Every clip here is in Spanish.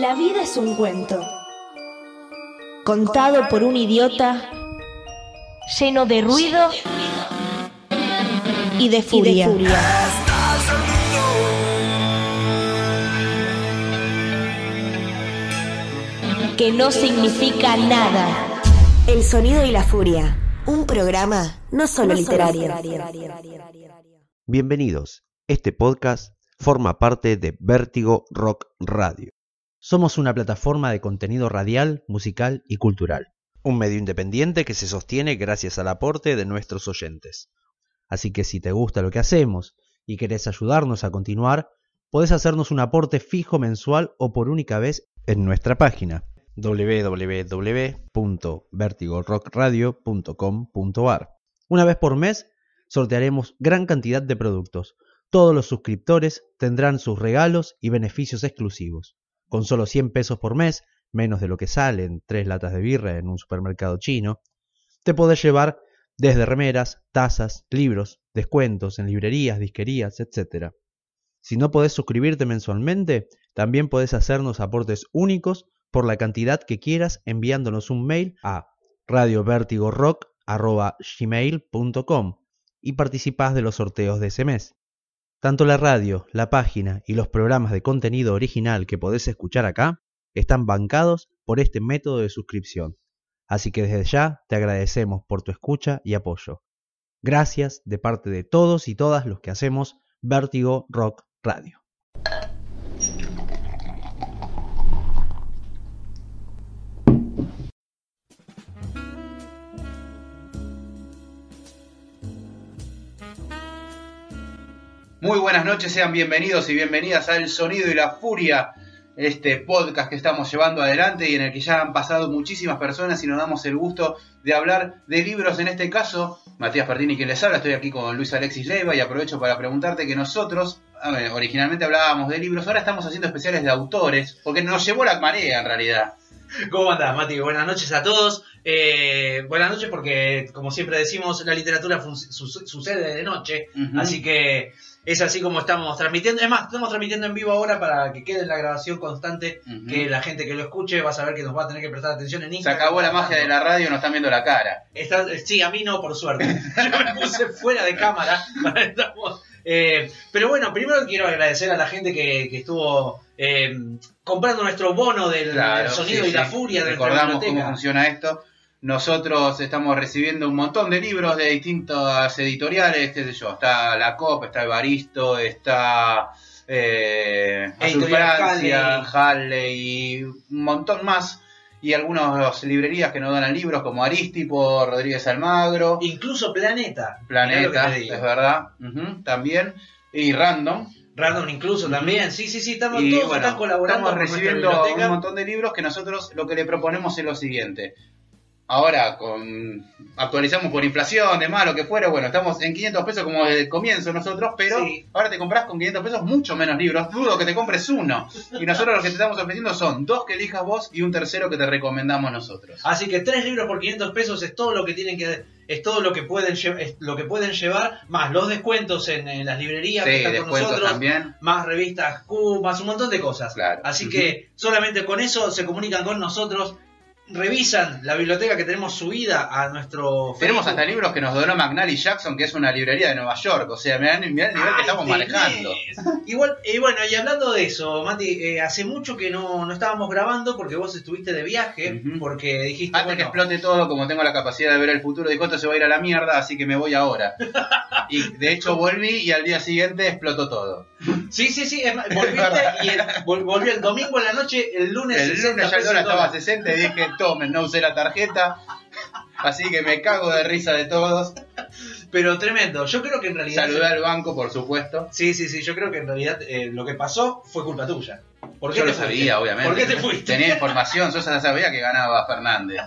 La vida es un cuento, contado por un idiota, lleno de ruido y de furia. Que no significa nada. El sonido y la furia. Un programa no solo literario. Bienvenidos. Este podcast forma parte de Vértigo Rock Radio. Somos una plataforma de contenido radial, musical y cultural. Un medio independiente que se sostiene gracias al aporte de nuestros oyentes. Así que si te gusta lo que hacemos y querés ayudarnos a continuar, podés hacernos un aporte fijo mensual o por única vez en nuestra página www.vertigorockradio.com.ar. Una vez por mes sortearemos gran cantidad de productos. Todos los suscriptores tendrán sus regalos y beneficios exclusivos. Con solo 100 pesos por mes, menos de lo que salen tres latas de birra en un supermercado chino, te podés llevar desde remeras, tazas, libros, descuentos en librerías, disquerías, etc. Si no podés suscribirte mensualmente, también podés hacernos aportes únicos por la cantidad que quieras enviándonos un mail a radiovertigorock.gmail.com y participás de los sorteos de ese mes. Tanto la radio, la página y los programas de contenido original que podés escuchar acá están bancados por este método de suscripción. Así que desde ya te agradecemos por tu escucha y apoyo. Gracias de parte de todos y todas los que hacemos Vértigo Rock Radio. Muy buenas noches, sean bienvenidos y bienvenidas a El Sonido y la Furia, este podcast que estamos llevando adelante y en el que ya han pasado muchísimas personas y nos damos el gusto de hablar de libros. En este caso, Matías Pertini quien les habla, estoy aquí con Luis Alexis Leiva y aprovecho para preguntarte que nosotros, ver, originalmente hablábamos de libros, ahora estamos haciendo especiales de autores, porque nos llevó la marea en realidad. ¿Cómo andás, Mati? Buenas noches a todos. Eh, buenas noches porque, como siempre decimos, la literatura su sucede de noche, uh -huh. así que es así como estamos transmitiendo. Es más, estamos transmitiendo en vivo ahora para que quede en la grabación constante, uh -huh. que la gente que lo escuche va a saber que nos va a tener que prestar atención en Instagram. Se acabó la magia de la radio y nos están viendo la cara. Está, sí, a mí no, por suerte. Yo me puse fuera de cámara. Estamos, eh, pero bueno, primero quiero agradecer a la gente que, que estuvo eh, comprando nuestro bono del, claro, del sonido sí, y la furia de Recordamos cómo funciona esto. Nosotros estamos recibiendo un montón de libros de distintas editoriales, qué sé yo, está La COP, está Evaristo, está eh, Francia, Halley y un montón más. Y algunas librerías que nos donan libros como Aristi por Rodríguez Almagro. Incluso Planeta. Planeta, es verdad, uh -huh, también. Y Random. Random incluso también, sí, sí, sí, estamos y, todos bueno, están colaborando. Estamos recibiendo un montón de libros que nosotros lo que le proponemos es lo siguiente. Ahora con actualizamos por inflación, demás, lo que fuera, bueno, estamos en 500 pesos como desde el comienzo nosotros, pero sí. ahora te compras con 500 pesos mucho menos libros, dudo que te compres uno. Y nosotros lo que te estamos ofreciendo son dos que elijas vos y un tercero que te recomendamos nosotros. Así que tres libros por 500 pesos es todo lo que tienen que es todo lo que pueden es lo que pueden llevar, más los descuentos en, en las librerías sí, que están con nosotros, también. más revistas Q, más un montón de cosas. Claro. Así uh -huh. que solamente con eso se comunican con nosotros revisan la biblioteca que tenemos subida a nuestro Facebook. Tenemos hasta libros que nos donó McNally Jackson, que es una librería de Nueva York. O sea, mirá, mirá el nivel Ay, que estamos manejando. Igual, y bueno, y hablando de eso, Mati, eh, hace mucho que no, no estábamos grabando porque vos estuviste de viaje, uh -huh. porque dijiste. Antes bueno, que explote todo, como tengo la capacidad de ver el futuro, dijo esto se va a ir a la mierda, así que me voy ahora. y de hecho volví y al día siguiente explotó todo. Sí, sí, sí, volviste y el, volvió el domingo en la noche, el lunes. El lunes ya el dólar estaba a 60 y dije, tomen, no usé la tarjeta. Así que me cago de risa de todos. Pero tremendo, yo creo que en realidad... Saludé al banco, por supuesto. Sí, sí, sí, yo creo que en realidad eh, lo que pasó fue culpa tuya. ¿Por qué yo lo fuiste? sabía, obviamente. ¿Por qué te fuiste? Tenía información, yo ya sabía que ganaba Fernández.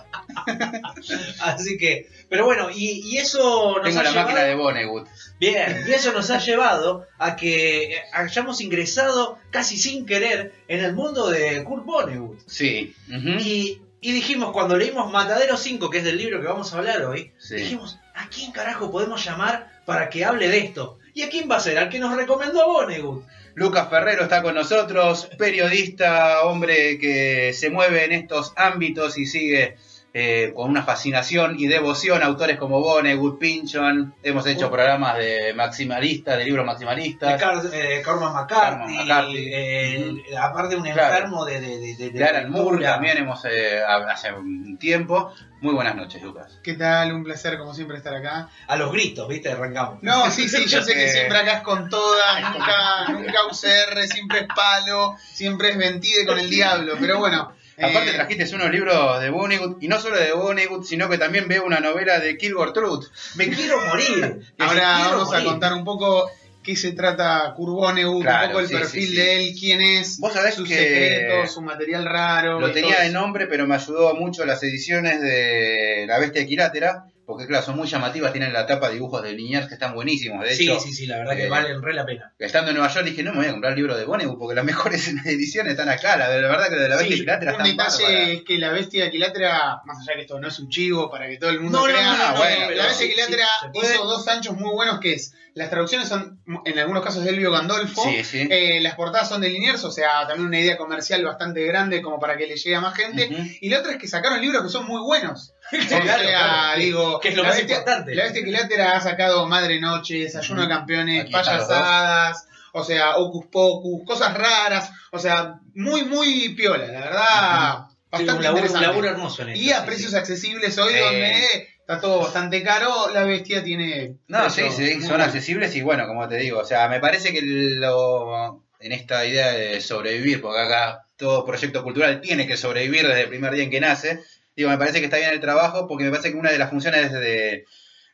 Así que, pero bueno, y, y eso nos Tengo ha la llevado... máquina de Vonnegut. Bien, y eso nos ha llevado a que hayamos ingresado casi sin querer en el mundo de Kurt Vonnegut. Sí. Uh -huh. y, y, dijimos, cuando leímos Matadero 5, que es del libro que vamos a hablar hoy, sí. dijimos, ¿a quién carajo podemos llamar para que hable de esto? ¿Y a quién va a ser? Al que nos recomendó Vonnegut. Lucas Ferrero está con nosotros, periodista, hombre que se mueve en estos ámbitos y sigue eh, con una fascinación y devoción a autores como Vonnegut, Pynchon. Hemos hecho programas de maximalistas, de libros De maximalistas. Car- eh, Cormac McCarthy, McCarthy. eh, aparte un Claro. enfermo de, de, de, de- De Alan Moore también hemos eh, hace un tiempo. Muy buenas noches, Lucas. ¿Qué tal? Un placer, como siempre, estar acá. A los gritos, ¿viste? Arrancamos. No, sí, sí, yo sé que Eh. siempre acá es con todas, nunca, nunca UCR, siempre es palo, siempre es mentide con el diablo, pero bueno. Aparte eh, trajiste unos libros de Vonnegut, y no solo de Vonnegut, sino que también veo una novela de Kilgore Truth. Me quiero morir. Ahora quiero vamos a contar un poco qué se trata Curbonegut, Claro, un poco el sí, perfil sí, sí. de él, quién es, Vos sabés sus que secretos, su material raro. Lo tenía de nombre, pero me ayudó mucho las ediciones de La Bestia Equilátera, porque claro, son muy llamativas, tienen la tapa de dibujos de Liniers que están buenísimos. De Sí, hecho, sí, sí, la verdad que eh, valen re la pena. estando en Nueva York dije, no me voy a comprar el libro de Vonnegut, porque las mejores ediciones están acá. La, la verdad que lo de La Bestia Sí, Equilátera un detalle es que la bestia equilátera, más allá que esto no es un chivo para que todo el mundo No, crea, no, no, no, bueno, la bestia equilátera sí, puede. hizo dos anchos muy buenos que es, las traducciones son en algunos casos de Elvio Gandolfo, Sí, sí. eh, las portadas son de Liniers, o sea, también una idea comercial bastante grande como para que le llegue a más gente, y la otra es que sacaron libros que son muy buenos. O Claro, sea, que- digo, que es lo la más bestia, importante. La bestia equilátera ha sacado Madre Noche, Desayuno de Campeones, Aquí payasadas, o sea, Ocus Pocus, cosas raras, o sea, muy, muy piola, la verdad. Sí, Bastante laburo, un interesante. laburo hermoso en esto. y a sí, precios sí. accesibles hoy, Sí. donde está todo bastante caro, la bestia tiene. No, sí, sí, son accesibles y bueno, como te digo, o sea, me parece que lo, en esta idea de sobrevivir, porque acá todo proyecto cultural tiene que sobrevivir desde el primer día en que nace, digo, me parece que está bien el trabajo porque me parece que una de las funciones de,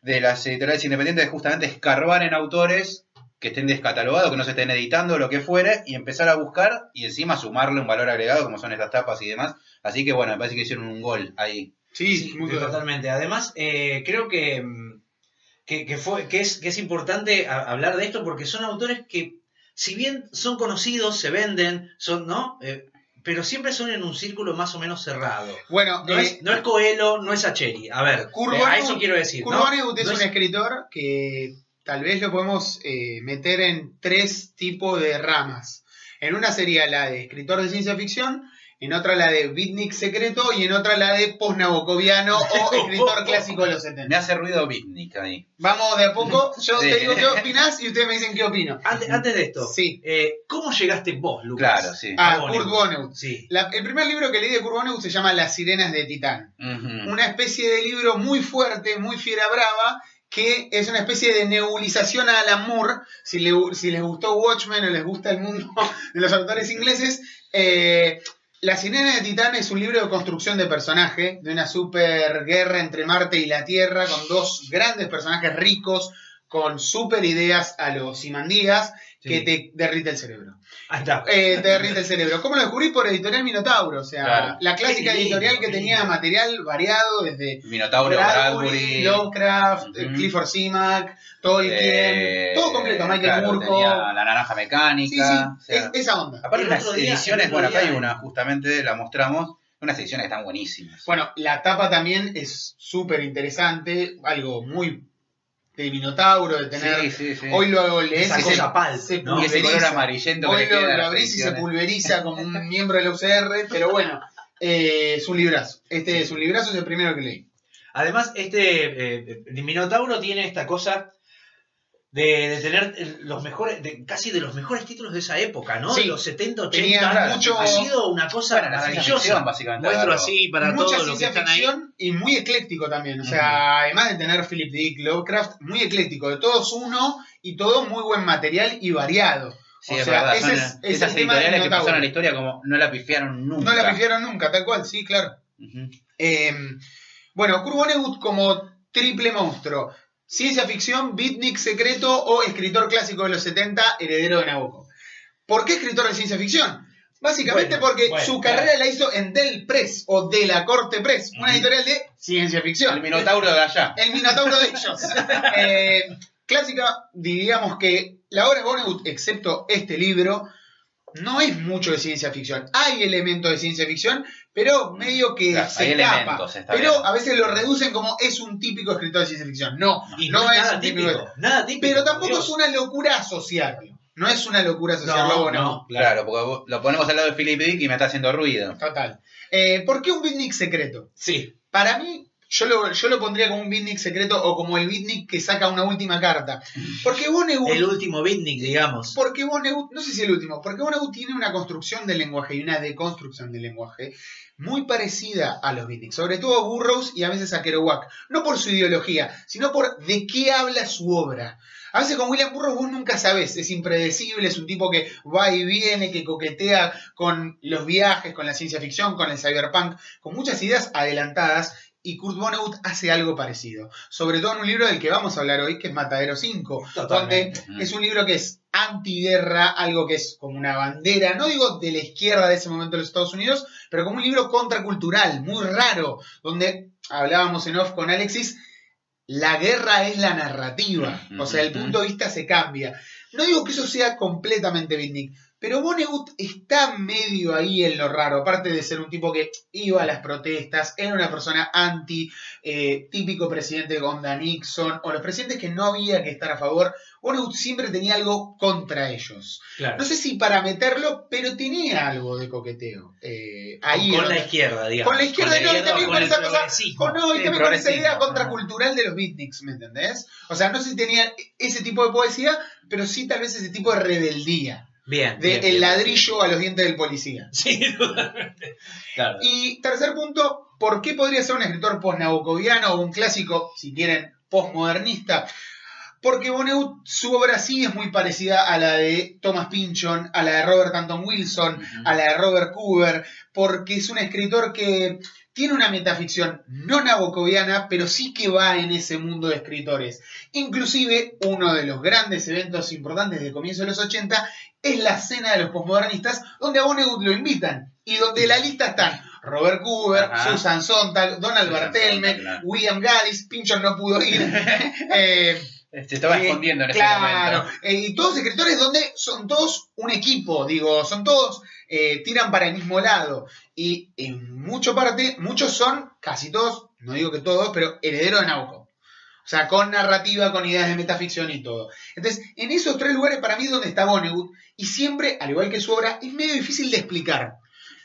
de las editoriales independientes es justamente escarbar en autores que estén descatalogados, que no se estén editando, lo que fuere, y empezar a buscar y encima sumarle un valor agregado como son estas tapas y demás. Así que bueno, me parece que hicieron un gol ahí. Sí, Sí, muy claro. totalmente. Además, eh, creo que, mm, que, que fue, que, es, que es importante a- hablar de esto porque son autores que, si bien son conocidos, se venden, son, ¿no? Eh, pero siempre son en un círculo más o menos cerrado. Bueno, No, eh, es, no es Coelho, no es Acheri. A ver, eh, a eso quiero decir. Kurt ¿no? Es No un escritor que tal vez lo podemos eh, meter en tres tipos de ramas. En una sería la de escritor de ciencia ficción, en otra la de beatnik secreto y en otra la de post-nabokoviano o escritor clásico de los Me 70. hace ruido Bitnik ahí. Vamos de a poco, yo Sí. te digo qué opinás y ustedes me dicen qué opino. Antes, antes de esto, Sí. eh, ¿cómo llegaste vos, Lucas? Claro, sí. Ah, A Vonnegut. Kurt Vonnegut. Sí. La- el primer libro que leí de Kurt Vonnegut se llama Las sirenas de Titán. Una especie de libro muy fuerte, muy fiera brava, que es una especie de nebulización a Alan Moore. Si, le- si les gustó Watchmen o les gusta el mundo de los autores ingleses, eh, La Sirena de Titán es un libro de construcción de personaje, de una super guerra entre Marte y la Tierra, con dos grandes personajes ricos, con super ideas a los Simandías, que Sí. te derrite el cerebro. Ahí está. Eh, te derrite el cerebro. ¿Cómo lo descubrí? Por Editorial Minotauro, o sea, Claro. la clásica lindo, editorial que tenía material variado desde Minotauro, Bradbury, Bradbury. Lovecraft. Clifford Simac, Tolkien, eh, todo completo, Michael claro, La naranja Sí, mecánica. sí, o sea, es- esa onda. aparte día- ediciones, bueno, acá hay una, justamente la mostramos, unas ediciones que están buenísimas. Bueno, la tapa también es súper interesante, algo muy de Minotauro, de tener... sí, sí, sí. Hoy lo lees Esa y cosa se, pal, se ¿no? y ese color pulveriza. amarillento Hoy lo, lo abrís y se pulveriza como un miembro de la UCR, pero bueno, eh, es un librazo. Este es un librazo, es el primero que leí. Además, este eh, Minotauro tiene esta cosa de, de tener el- los mejores, de, casi de los mejores títulos de esa época, ¿no? Sí. De los 70, 80. Tenía mucho- Ha sido una cosa maravillosa. básicamente, Muestro agarró. así para mucha todos los que ciencia están ahí. y muy ecléctico también. O sea, además de tener Philip Dick, Lovecraft, muy ecléctico. De todos uno y todo muy buen material y variado. Sí, o es sea, verdad, ese es, es esas editoriales que pasaron a la historia como no la pifiaron nunca. No la pifiaron nunca, tal cual, sí, claro. Ujú. Eh, bueno, como triple monstruo. Ciencia ficción, beatnik secreto o escritor clásico de los 70, heredero de Nabokov. ¿Por qué escritor de ciencia ficción? Básicamente Bueno, porque bueno, su claro. carrera la hizo en Del Press o de la Corte Press, una editorial de ciencia ficción. El Minotauro de allá. El Minotauro de ellos. Eh, clásica, diríamos que la obra de Vonnegut, excepto este libro, no es mucho de ciencia ficción. Hay elementos de ciencia ficción, pero medio que Claro, se escapa. Pero bien. a veces lo reducen como es un típico escritor de ciencia ficción. No, Y no, no, es nada un típico. típico. Nada típico. Pero tampoco Dios. es una locura asociarlo. No es una locura asociarlo No, no, Claro, claro. porque vos- lo ponemos al lado de Philip Dick y me está haciendo ruido. Total. Eh, ¿Por qué un beatnik secreto? Sí. Para mí, yo lo, yo lo pondría como un beatnik secreto o como el beatnik que saca una última carta. Porque Vonnegut... El último beatnik, digamos. Porque Vonnegut, no sé si el último, porque Vonnegut tiene una construcción del lenguaje y una deconstrucción del lenguaje muy parecida a los beatniks, sobre todo a Burroughs y a veces a Kerouac. No por su ideología, sino por de qué habla su obra. A veces con William Burroughs vos nunca sabés, es impredecible, es un tipo que va y viene, que coquetea con los viajes, con la ciencia ficción, con el cyberpunk, con muchas ideas adelantadas. Y Kurt Vonnegut hace algo parecido, sobre todo en un libro del que vamos a hablar hoy, que es Matadero 5, Totalmente. donde es un libro que es antiguerra, algo que es como una bandera, no digo de la izquierda de ese momento de los Estados Unidos, pero como un libro contracultural, muy raro, donde hablábamos en off con Alexis, la guerra es la narrativa, o sea, el punto de vista se cambia. No digo que eso sea completamente beatnik, pero Vonnegut está medio ahí en lo raro, aparte de ser un tipo que iba a las protestas, era una persona anti, eh, típico presidente de Gonda Nixon, o los presidentes que no había que estar a favor, Vonnegut siempre tenía algo contra ellos. Claro. No sé si para meterlo, pero tenía algo de coqueteo. eh, ahí con en- la izquierda, digamos. con la izquierda, no, y también con con esa cosa- con, no, y también con esa idea contracultural de los beatniks, ¿me entendés? O sea, no sé si tenían ese tipo de poesía, pero sí tal vez ese tipo de rebeldía. Bien. De bien, el bien. ladrillo a los dientes del policía. Sí, totalmente. Claro. Y tercer punto, ¿por qué podría ser un escritor post-nabocoviano o un clásico, si quieren, postmodernista? Porque Vonnegut, su obra sí es muy parecida a la de Thomas Pynchon, a la de Robert Anton Wilson, a la de Robert Cooper, porque es un escritor que tiene una metaficción no nabocoviana, pero sí que va en ese mundo de escritores. Inclusive, uno de los grandes eventos importantes del comienzo de los 80 es la cena de los posmodernistas, donde a Vonnegut lo invitan, y donde en la lista están Robert Cooper, Ajá. Susan Sontag, Donald claro. William Gaddis, Pynchon no pudo ir, eh, Se estaba eh, escondiendo en ese claro, momento. eh, y todos escritores donde son todos un equipo, digo, son todos, eh, tiran para el mismo lado. Y en mucha parte, muchos son, casi todos, no digo que todos, pero herederos de Nabokov. O sea, con narrativa, con ideas de metaficción y todo. Entonces, en esos tres lugares para mí es donde está Vonnegut. Y siempre, al igual que su obra, es medio difícil de explicar.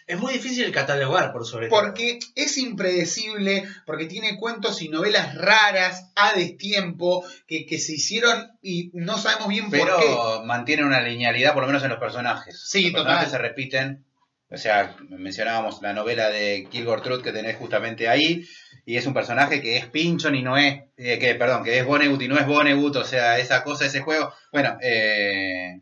Es muy difícil catalogar, por sobre todo. Porque es impredecible, porque tiene cuentos y novelas raras, a destiempo, que, que se hicieron y no sabemos bien por qué. Pero mantiene una linealidad, por lo menos en los personajes. Sí, los total. personajes se repiten. O sea, mencionábamos la novela de Kilgore Truth que tenés justamente ahí. Y es un personaje que es Pinchon y no es. eh, que, perdón, que es Vonnegut y no es Vonnegut. O sea, esa cosa, ese juego. Bueno, eh,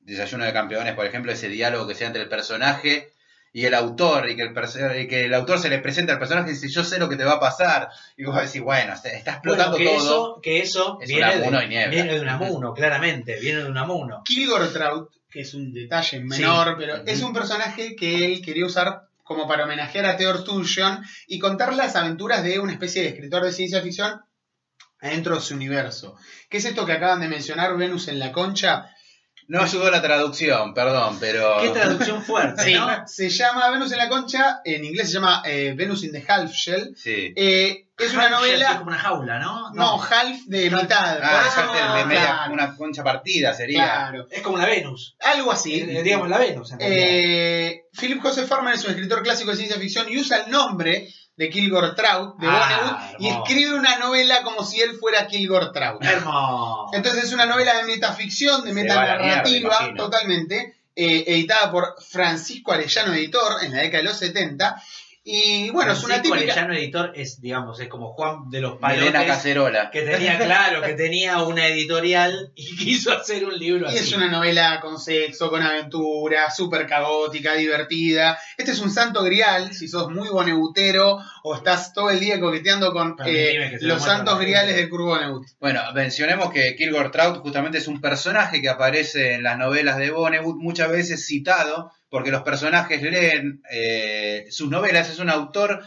Desayuno de Campeones, por ejemplo, ese diálogo que sea entre el personaje y el autor. Y que el, y que el autor se le presenta al personaje y dice: Yo sé lo que te va a pasar. Y vos decís: Bueno, se- está explotando Bueno, que todo. eso, que eso Es viene, Unamuno de, y viene de Unamuno, claramente, viene de Unamuno. Kilgore Trout, que es un detalle menor, pero es un personaje que él quería usar como para homenajear a Theodore Sturgeon y contar las aventuras de una especie de escritor de ciencia ficción adentro de su universo. ¿Qué es esto que acaban de mencionar, Venus en la concha? No ayudó la traducción, perdón, pero. Qué traducción fuerte, Sí, ¿no? se llama Venus en la concha, en inglés se llama eh, Venus in the Half Shell. Sí. Eh, es una que Es novela, como una jaula, ¿no? no, half de mitad. Ah, parte de media, claro, una concha partida sería. claro. Es como la Venus. Algo así. Eh, digamos la Venus, en realidad. Eh, Philip Joseph Farman es un escritor clásico de ciencia ficción y usa el nombre de Kilgore Trout, de Ah, y escribe una novela como si él fuera Kilgore Trout. Hermoso. Entonces es una novela de metaficción, de mierda, metanarrativa, totalmente, eh, editada por Francisco Arellano Editor en la década de los 70. Y bueno, es una típica... Arellano editor es, digamos, es como Juan de los Palotes, Cacerola. que tenía, claro, que tenía una editorial y quiso hacer un libro Y así. es una novela con sexo, con aventura, súper caótica, divertida. Este es un santo grial, si sos muy bonegutero o estás todo el día coqueteando con eh, los santos griales gente. de Kurt Vonnegut. Bueno, mencionemos que Kilgore Trout justamente es un personaje que aparece en las novelas de Vonnegut, muchas veces citado, porque los personajes leen eh, sus novelas. Es un autor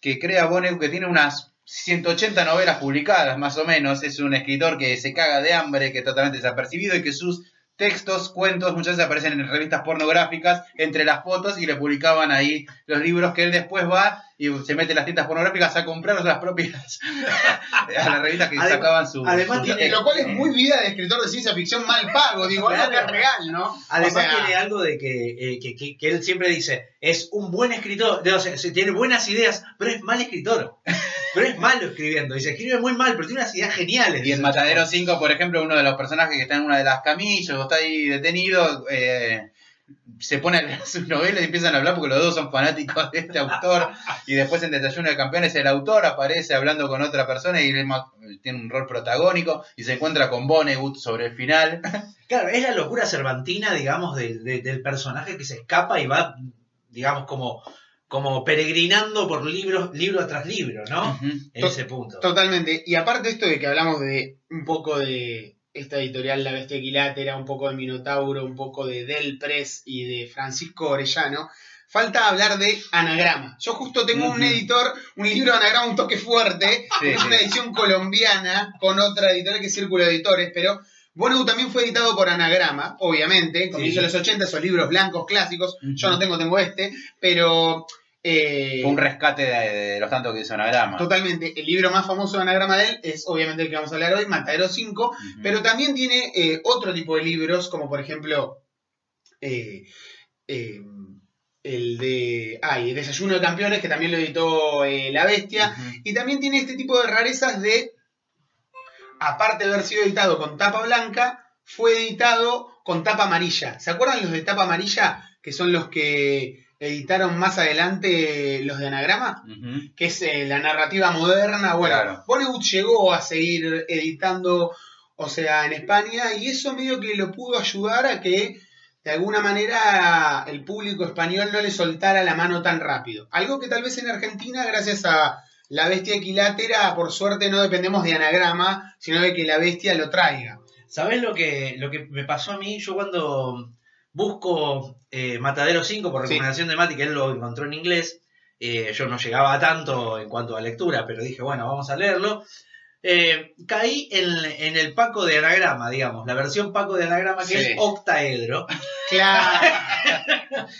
que crea Vonnegut, que tiene unas 180 novelas publicadas, más o menos. Es un escritor que se caga de hambre, que es totalmente desapercibido y que sus textos, cuentos, muchas veces aparecen en revistas pornográficas entre las fotos y le publicaban ahí los libros que él después va y se mete en las tiendas pornográficas a comprar las propias a las revistas que Además- sacaban su, además su- tiene- Lo cual es muy vida de escritor de ciencia ficción mal pago, digo, algo que es real, ¿no? Además O sea, tiene algo de que, eh, que, que- que él siempre dice, es un buen escritor, de- o sea, se- tiene buenas ideas, pero es mal escritor. Pero es malo escribiendo, y se escribe muy mal, pero tiene unas ideas geniales. Y en. Matadero 5, por ejemplo, uno de los personajes que está en una de las camillas o está ahí detenido, eh, se pone a leer sus novelas y empiezan a hablar porque los dos son fanáticos de este autor. Y después en Desayuno de Campeones el autor aparece hablando con otra persona y ma- tiene un rol protagónico y se encuentra con Vonnegut sobre el final. Claro, es la locura cervantina, digamos, del, de- del personaje que se escapa y va, digamos, como, como peregrinando por libros, libro tras libro, ¿no? En To- ese punto. Totalmente. Y aparte esto de que hablamos de un poco de esta editorial La Bestia Equilátera, un poco de Minotauro, un poco de Del Press y de Francisco Orellano, falta hablar de anagrama. Yo justo tengo un editor, un libro de anagrama un toque fuerte, Sí, es sí. una edición colombiana con otra editorial que es Círculo de Editores, pero Vonnegut también fue editado por Anagrama, obviamente, comienzo de los 80, esos libros blancos clásicos, yo no tengo, tengo este, pero... eh, un rescate de, de los tantos que hizo Anagrama. Totalmente. El libro más famoso de anagrama de él es obviamente el que vamos a hablar hoy, Matadero 5, Ujú. pero también tiene eh, otro tipo de libros, como por ejemplo eh, eh, el de ay, Desayuno de Campeones, que también lo editó La Bestia, y también tiene este tipo de rarezas de, aparte de haber sido editado con tapa blanca, fue editado con tapa amarilla. ¿Se acuerdan los de tapa amarilla? Que son los que editaron más adelante los de anagrama que es eh, la narrativa moderna. Bueno, Claro. Bollywood llegó a seguir editando, o sea, en España, y eso medio que lo pudo ayudar a que de alguna manera el público español no le soltara la mano tan rápido. Algo que tal vez en Argentina, gracias a la bestia equilátera, por suerte no dependemos de anagrama, sino de que la bestia lo traiga. ¿Sabés lo que, lo que me pasó a mí? Yo cuando busco eh, Matadero 5 por Sí. recomendación de Mati, que él lo encontró en inglés, eh, yo no llegaba a tanto en cuanto a lectura, pero dije, bueno, vamos a leerlo. Eh, caí en, en el Paco de Anagrama, digamos, la versión Paco de Anagrama que Sí. es Octaedro, Claro.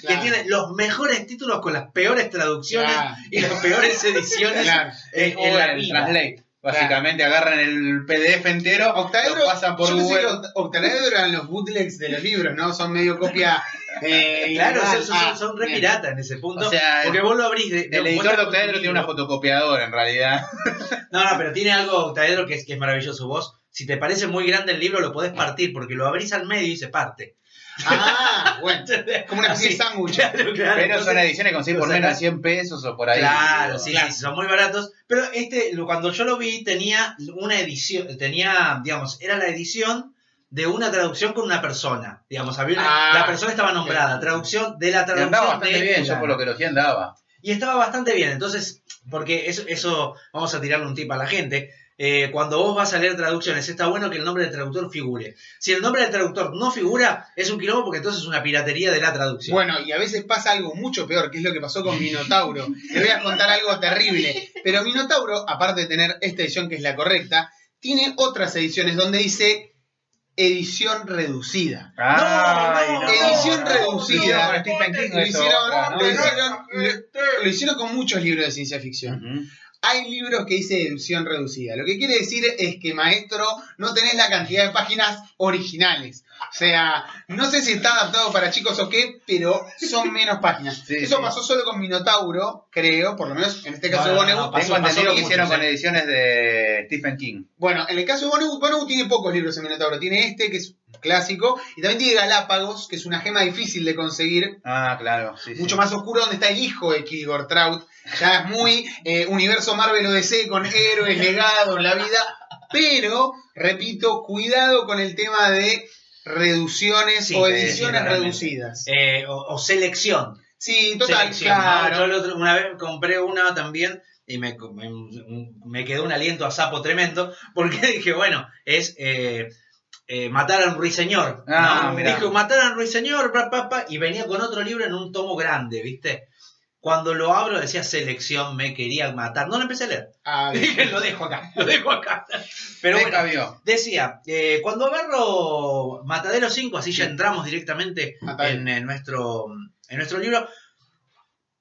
que tiene los mejores títulos con las peores traducciones Claro. y las peores ediciones Claro. como en la vida. Translate. Básicamente agarran el PDF entero, Octaedro, lo pasan por yo pensé Google. que Octaedro eran los bootlegs de los libros, ¿no? Son medio copia. eh, Claro, son, son, Ah, son re bien. pirata en ese punto. O sea, porque vos lo abrís de, El editor de Octaedro tiene una fotocopiadora en realidad. No, no, pero tiene algo Octaedro que es, que es maravilloso. Vos, si te parece muy grande el libro, lo podés partir, porque lo abrís al medio y se parte. Ah, bueno. Como una especie de sándwich. Claro, claro. Pero Entonces- son ediciones que consiguen por menos de sacás. 100 pesos o por ahí. Claro, sí, Claro. sí, son muy baratos. Pero este, cuando yo lo vi, tenía una edición, tenía, digamos, era la edición de una traducción con una persona. Digamos, había una- Ah, la persona estaba nombrada, traducción de la Y traducción andaba bastante de bien, yo por lo que lo hacía andaba. Y estaba bastante bien, entonces, porque eso, eso vamos a tirarle un tip a la gente. Eh, cuando vos vas a leer traducciones, está bueno que el nombre del traductor figure. Si el nombre del traductor no figura, es un quilombo porque entonces es una piratería de la traducción. Bueno, y a veces pasa algo mucho peor, que es lo que pasó con Minotauro. Te voy a contar algo terrible. Pero Minotauro, aparte de tener esta edición que es la correcta, tiene otras ediciones donde dice edición reducida. Ay, no, edición no, reducida. Lo hicieron, otra, ¿no? lo hicieron- lo- lo hicieron con muchos libros de ciencia ficción. Hay libros que dice edición reducida. Lo que quiere decir es que, maestro, no tenés la cantidad de páginas originales. O sea, no sé si está adaptado para chicos o qué, pero son menos páginas. Sí, Eso sí. pasó solo con Minotauro, creo, por lo menos en este caso de Vonnegut. no, pasó- Tengo entendido que hicieron con ediciones de Stephen King. Bueno, en el caso de Vonnegut, Vonnegut tiene pocos libros en Minotauro. Tiene este, que es clásico, y también tiene Galápagos, que es una gema difícil de conseguir, Ah, claro. Sí, sí. mucho más oscuro, donde está el hijo de Kilgore Trout. Ya es muy eh, universo Marvel o DC con héroes legados la vida. Pero, repito, cuidado con el tema de reducciones Sí, o ediciones sí, reducidas. Eh, o, o selección. Sí, total, Selección, ¿no? claro. Yo el otro- una vez compré una también y me, me, me quedó un aliento a sapo tremendo porque dije, bueno, es eh, eh, matar al ruiseñor. Ah, ¿no? Dije, matar al ruiseñor, pa, pa, pa, y venía con otro libro en un tomo grande, ¿viste? Cuando lo abro decía selección, me quería matar. No lo empecé a leer. Ah, lo dejo acá, lo dejo acá. Pero bueno, cabió. decía, eh, cuando agarro Matadero 5, así ya entramos directamente en, en nuestro, en nuestro libro,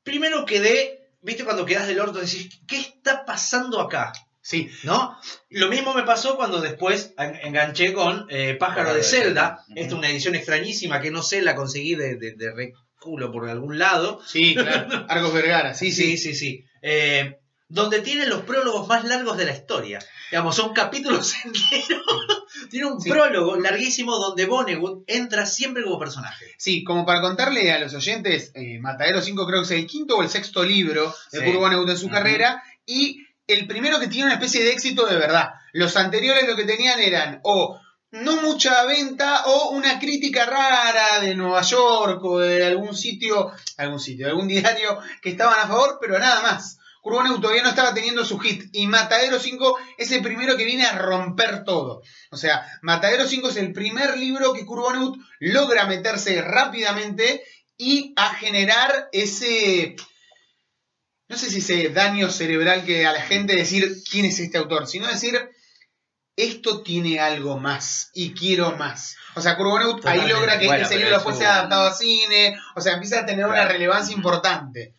primero quedé, viste cuando quedas del orto, decís, ¿qué está pasando acá? Sí, ¿No? Lo mismo me pasó cuando después en- enganché con eh, Pájaro de Zelda. Esta es una edición extrañísima que no sé, la conseguí de, de, de culo por algún lado. sí, claro. Argos Vergara, sí, sí. sí, sí. sí. Eh, donde tiene los prólogos más largos de la historia. Digamos, son capítulos enteros. tiene un Sí. prólogo larguísimo donde Vonnegut entra siempre como personaje. Sí, como para contarle a los oyentes, eh, Matadero 5 creo que es el quinto o el sexto libro de Sí. Kurt Vonnegut en su carrera y el primero que tiene una especie de éxito de verdad. Los anteriores lo que tenían eran o no mucha venta o una crítica rara de Nueva York o de algún sitio, algún sitio, algún diario que estaban a favor, pero nada más. Vonnegut todavía no estaba teniendo su hit y Matadero 5 es el primero que viene a romper todo. O sea, Matadero 5 es el primer libro que Kurt Vonnegut logra meterse rápidamente y a generar ese, no sé si ese daño cerebral que a la gente decir quién es este autor, sino decir, esto tiene algo más y quiero más. O sea, Kurt Vonnegut ahí logra que Bueno, ese pero libro después sea adaptado a cine, o sea, empieza a tener una relevancia importante.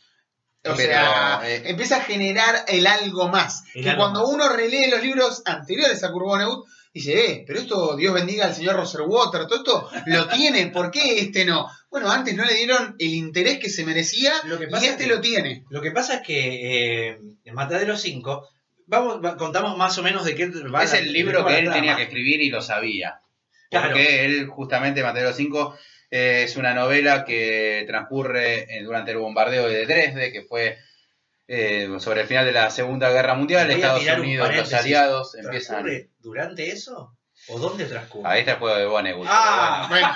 O Pero, sea, eh, empieza a generar el algo más. El que algo cuando más. uno relee los libros anteriores a Kurt Vonnegut, dice, eh, pero esto, Dios bendiga al señor Roserwater, todo esto lo tiene, ¿por qué este no? Bueno, antes no le dieron el interés que se merecía Lo que y este es que- lo tiene. Lo que pasa es que eh, en Matadero 5, vamos, va- contamos más o menos de qué va es la- el libro que él trama. tenía que escribir y lo sabía. Claro. Porque él, justamente, Matadero 5, eh, es una novela que transcurre eh, durante el bombardeo de Dresde, que fue eh, sobre el final de la Segunda Guerra Mundial. Estados Unidos, los aliados empiezan. ¿Transcurre durante eso? ¿O dónde transcurre? Ahí está el juego de Vonnegut. Ah, Bueno,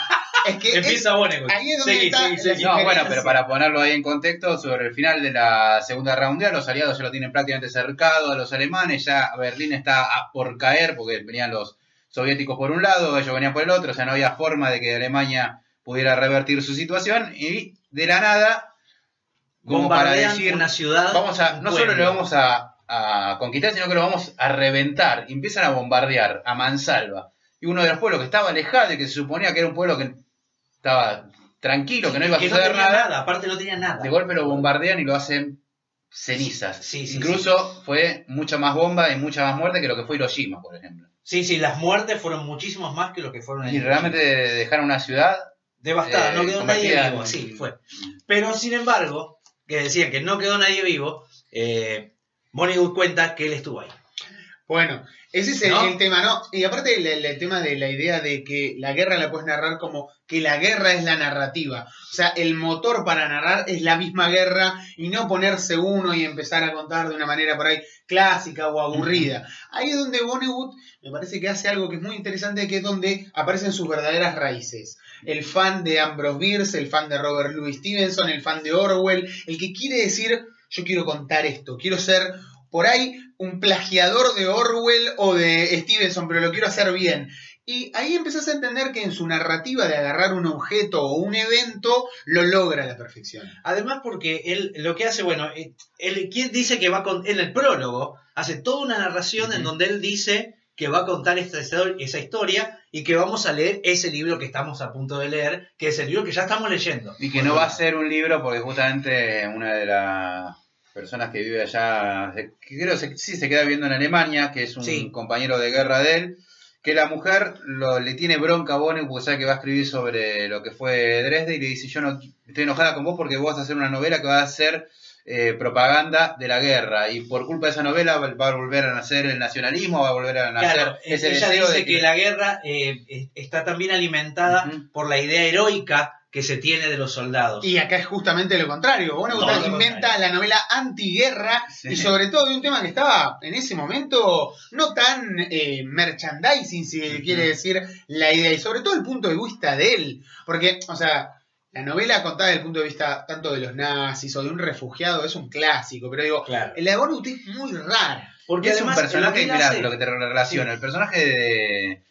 es que es- Empieza Vonnegut. ahí es donde Seguí, está seguí, la seguí. No, bueno, pero para ponerlo ahí en contexto, sobre el final de la Segunda Guerra Mundial, los aliados ya lo tienen prácticamente cercado a los alemanes, ya Berlín está por caer porque venían los soviéticos por un lado, ellos venían por el otro, o sea, no había forma de que Alemania pudiera revertir su situación y de la nada, como para decir, una ciudad. vamos a, no solo lo vamos a, a conquistar, sino que lo vamos a reventar, y empiezan a bombardear a mansalva. Y uno de los pueblos que estaba alejado y que se suponía que era un pueblo que estaba tranquilo, que no iba a no suceder tenía nada, nada, aparte no tenía nada. de golpe lo bombardean y lo hacen cenizas. Sí, sí, Incluso fue mucha más bomba y mucha más muerte que lo que fue Hiroshima, por ejemplo. Sí, sí, las muertes fueron muchísimos más que lo que fueron en Y realmente dejaron una ciudad devastada, eh, no quedó nadie vivo, en- sí, fue. Pero sin embargo, que decían que no quedó nadie vivo, eh, cuenta que él estuvo ahí. Bueno, ese es el, ¿No? el tema, ¿no? Y aparte el, tema de la idea de que la guerra la puedes narrar como que la guerra es la narrativa. O sea, el motor para narrar es la misma guerra y no ponerse uno y empezar a contar de una manera por ahí clásica o aburrida. Ahí es donde Vonnegut me parece que hace algo que es muy interesante, que es donde aparecen sus verdaderas raíces. El fan de Ambrose Bierce, el fan de Robert Louis Stevenson, el fan de Orwell, el que quiere decir, yo quiero contar esto, quiero ser por ahí un plagiador de Orwell o de Stevenson, pero lo quiero hacer bien. Y ahí empezás a entender que en su narrativa de agarrar un objeto o un evento, lo logra a la perfección. Además porque él lo que hace, bueno, eh, él quien dice que va con, en el prólogo, hace toda una narración en donde él dice que va a contar esta, esa historia y que vamos a leer ese libro que estamos a punto de leer, que es el libro que ya estamos leyendo. y que no va a ser un libro porque justamente una de las personas que vive allá, creo que sí se queda viviendo en Alemania, que es un Sí. compañero de guerra de él, que la mujer lo, le tiene bronca a Bonnet porque sabe que va a escribir sobre lo que fue Dresde y le dice yo no estoy enojada con vos porque vos vas a hacer una novela que va a ser eh, propaganda de la guerra y por culpa de esa novela va a volver a nacer el nacionalismo, va a volver a nacer Claro, ese ella deseo dice de que... la guerra eh, es- está también alimentada por la idea heroica que se tiene de los soldados. Y acá es justamente lo contrario. Lo inventa la novela antiguerra Sí. y sobre todo de un tema que estaba en ese momento no tan eh, merchandising, si quiere decir la idea, y sobre todo el punto de vista de él. Porque, o sea, la novela contada desde el punto de vista tanto de los nazis o de un refugiado es un clásico, pero digo, Claro. la de Vonnegut es muy rara. Porque es además un personaje, mirá, hace- lo que te relaciona, el personaje de,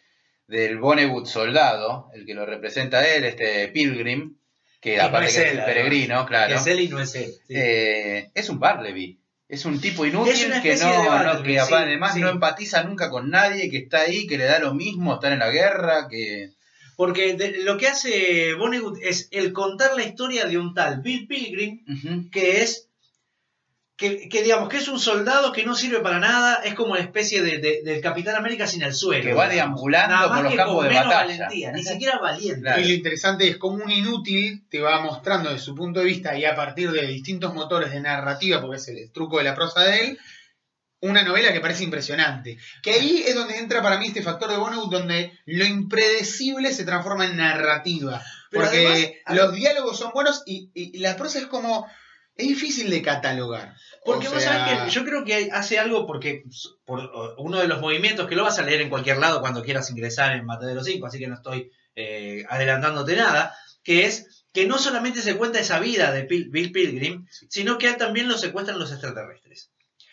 del Vonnegut soldado, el que lo representa a él, este Pilgrim, que no aparte es que es el peregrino, claro, Es él y no es él. sí. eh, es un Barleby. Es un tipo inútil que no, que sí, además sí. no empatiza nunca con nadie, que está ahí, que le da lo mismo estar en la guerra, que Porque de- lo que hace Vonnegut es el contar la historia de un tal Bill Pilgrim, que es. Que, que digamos que es un soldado que no sirve para nada, es como una especie de, de- del Capitán América sin el suelo. que va deambulando Nada por más los que campos con de menos batalla. valentía, ni siquiera valiente. Claro. Y lo interesante es como un inútil te va mostrando desde su punto de vista y a partir de distintos motores de narrativa, porque es el truco de la prosa de él, una novela que parece impresionante. Que ahí es donde entra para mí este factor de Vonnegut, donde lo impredecible se transforma en narrativa. Pero porque además, los diálogos son buenos y, y- y la prosa es como... Es difícil de catalogar. Porque O vos sea, sabés que yo creo que hace algo porque por uh, uno de los movimientos que lo vas a leer en cualquier lado cuando quieras ingresar en Matadero 5, así que no estoy eh, adelantándote nada, que es que no solamente se cuenta esa vida de Pil- Bill Pilgrim, sino que a él también lo secuestran los extraterrestres.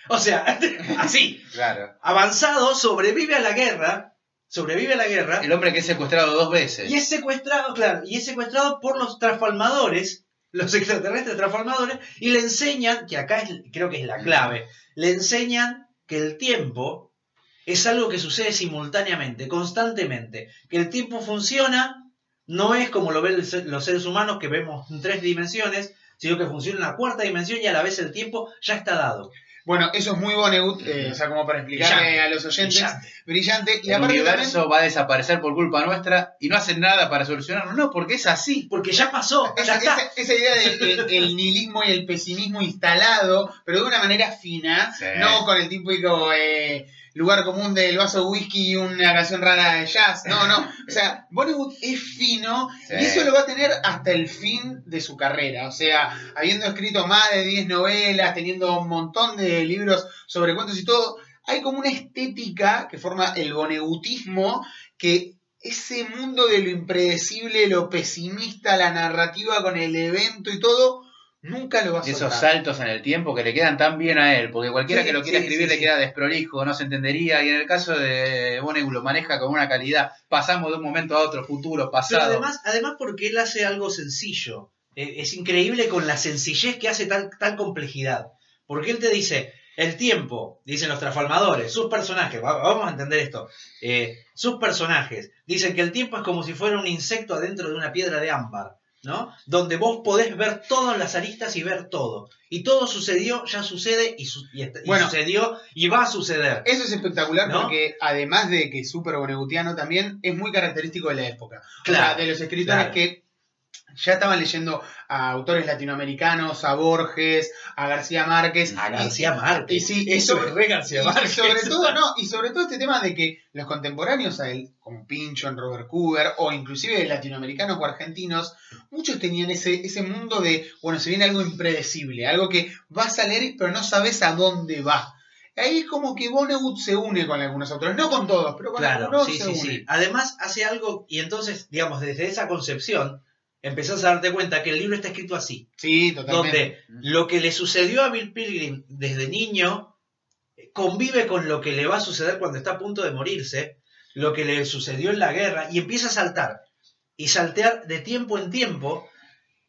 O sea, así, Claro. avanzado, sobrevive a la guerra, sobrevive a la guerra, El hombre que es secuestrado dos veces. y es secuestrado, claro, y es secuestrado por los transformadores, los extraterrestres transformadores, y le enseñan, que acá es, creo que es la clave, le enseñan que el tiempo es algo que sucede simultáneamente, constantemente, que el tiempo funciona, no es como lo ven los seres humanos que vemos en tres dimensiones, sino que funciona en la cuarta dimensión y a la vez el tiempo ya está dado. Bueno, eso es muy Vonnegut, eh, o sea, como para explicarle Brillante, a los oyentes. brillante. Brillante. Y el aparte universo también- va a desaparecer por culpa nuestra y no hacen nada para solucionarlo. No, porque es así. Porque ya pasó, ya Esa, está. esa- esa idea del el nihilismo y el pesimismo instalado, pero de una manera fina, Sí. no con el típico eh, lugar común del vaso de whisky y una canción rara de jazz. No, no. O sea, Bollywood es fino Sí. y eso lo va a tener hasta el fin de su carrera. O sea, habiendo escrito más de 10 novelas, teniendo un montón de libros sobre cuentos y todo, hay como una estética que forma el bonegutismo que ese mundo de lo impredecible, lo pesimista, la narrativa con el evento y todo, nunca lo va a Esos soltar. saltos en el tiempo que le quedan tan bien a él, porque cualquiera Sí, que lo quiera sí, escribir sí, le queda desprolijo, no se entendería, y en el caso de Vonnegut lo maneja con una calidad, pasamos de un momento a otro, futuro, Pero pasado. además, además porque él hace algo sencillo. Eh, es increíble con la sencillez que hace tal, tal complejidad. Porque él te dice, el tiempo, dicen los transformadores, sus personajes, va- vamos a entender esto, eh, sus personajes dicen que el tiempo es como si fuera un insecto adentro de una piedra de ámbar, ¿no? Donde vos podés ver todas las aristas y ver todo. Y todo sucedió, ya sucede y, su- y est- y Bueno. sucedió y va a suceder. Eso es espectacular ¿No? porque además de que es súper bonegutiano también, es muy característico de la época. Claro, o sea, de los escritores claro. que ya estaban leyendo a autores latinoamericanos, a Borges, a García Márquez. A y- García Márquez. y sí, y Eso sobre- es re García y Márquez. sobre todo, no, y sobre todo este tema de que los contemporáneos a él, como Pinchon, Robert Cooper, o inclusive latinoamericanos o argentinos, muchos tenían ese, ese mundo de, bueno, se viene algo impredecible, algo que vas a leer pero no sabes a dónde va. Ahí es como que Vonnegut se une con algunos autores, no con todos, pero con Claro, algunos sí, se sí, une. sí. Además hace algo, y entonces, digamos, desde esa concepción, empezás a darte cuenta que el libro está escrito así, Sí, totalmente. donde lo que le sucedió a Bill Pilgrim desde niño eh, convive con lo que le va a suceder cuando está a punto de morirse, lo que le sucedió en la guerra, y empieza a saltar, y saltear de tiempo en tiempo,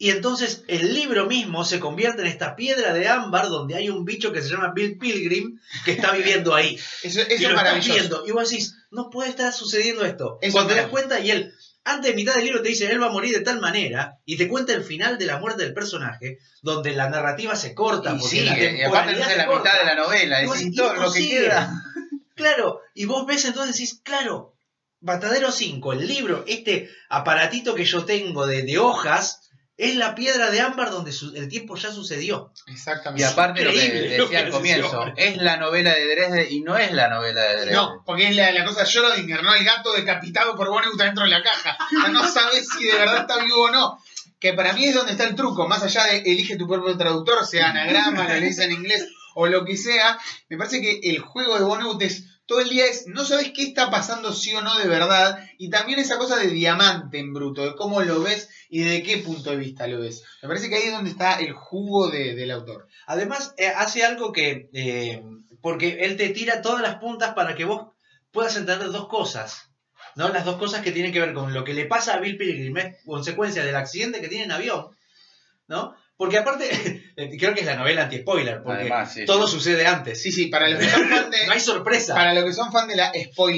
y entonces el libro mismo se convierte en esta piedra de ámbar donde hay un bicho que se llama Bill Pilgrim que está viviendo ahí Eso, eso y es lo maravilloso. viendo, y vos decís, no puede estar sucediendo esto. Eso Cuando te das cuenta y él, antes de mitad del libro te dice, él va a morir de tal manera, y te cuenta el final de la muerte del personaje, donde la narrativa se corta, y porque sigue, la y aparte es la corta. mitad de la novela, es decís, todo lo que queda. Claro, y vos ves entonces decís, claro, Matadero 5, el libro, este aparatito que yo tengo de, de hojas, es la piedra de ámbar donde su- el tiempo ya sucedió. Exactamente. Y aparte lo que lo decía que al comienzo, es la novela de Dresde y no es la novela de Dresde. No, porque es la, la cosa de Schrödinger, ¿no? El gato decapitado por Vonnegut dentro de la caja. No sabes si de verdad está vivo o no. Que para mí es donde está el truco, más allá de elige tu propio traductor, sea anagrama, lo lees en inglés o lo que sea, me parece que el juego de Vonnegut es, todo el día es, no sabes qué está pasando sí o no de verdad, y también esa cosa de diamante en bruto, de cómo lo ves y de qué punto de vista lo ves. Me parece que ahí es donde está el jugo de- del autor. Además, eh, hace algo que. eh, porque él te tira todas las puntas para que vos puedas entender dos cosas. ¿no? Las dos cosas que tienen que ver con lo que le pasa a Bill Pilgrim es consecuencia del accidente que tiene en avión, ¿no? Porque aparte, creo que es la novela anti-spoiler, porque Además, sí, todo sí. sucede antes. Sí, sí, para los que son fan de, No hay sorpresa. para los que son fan de la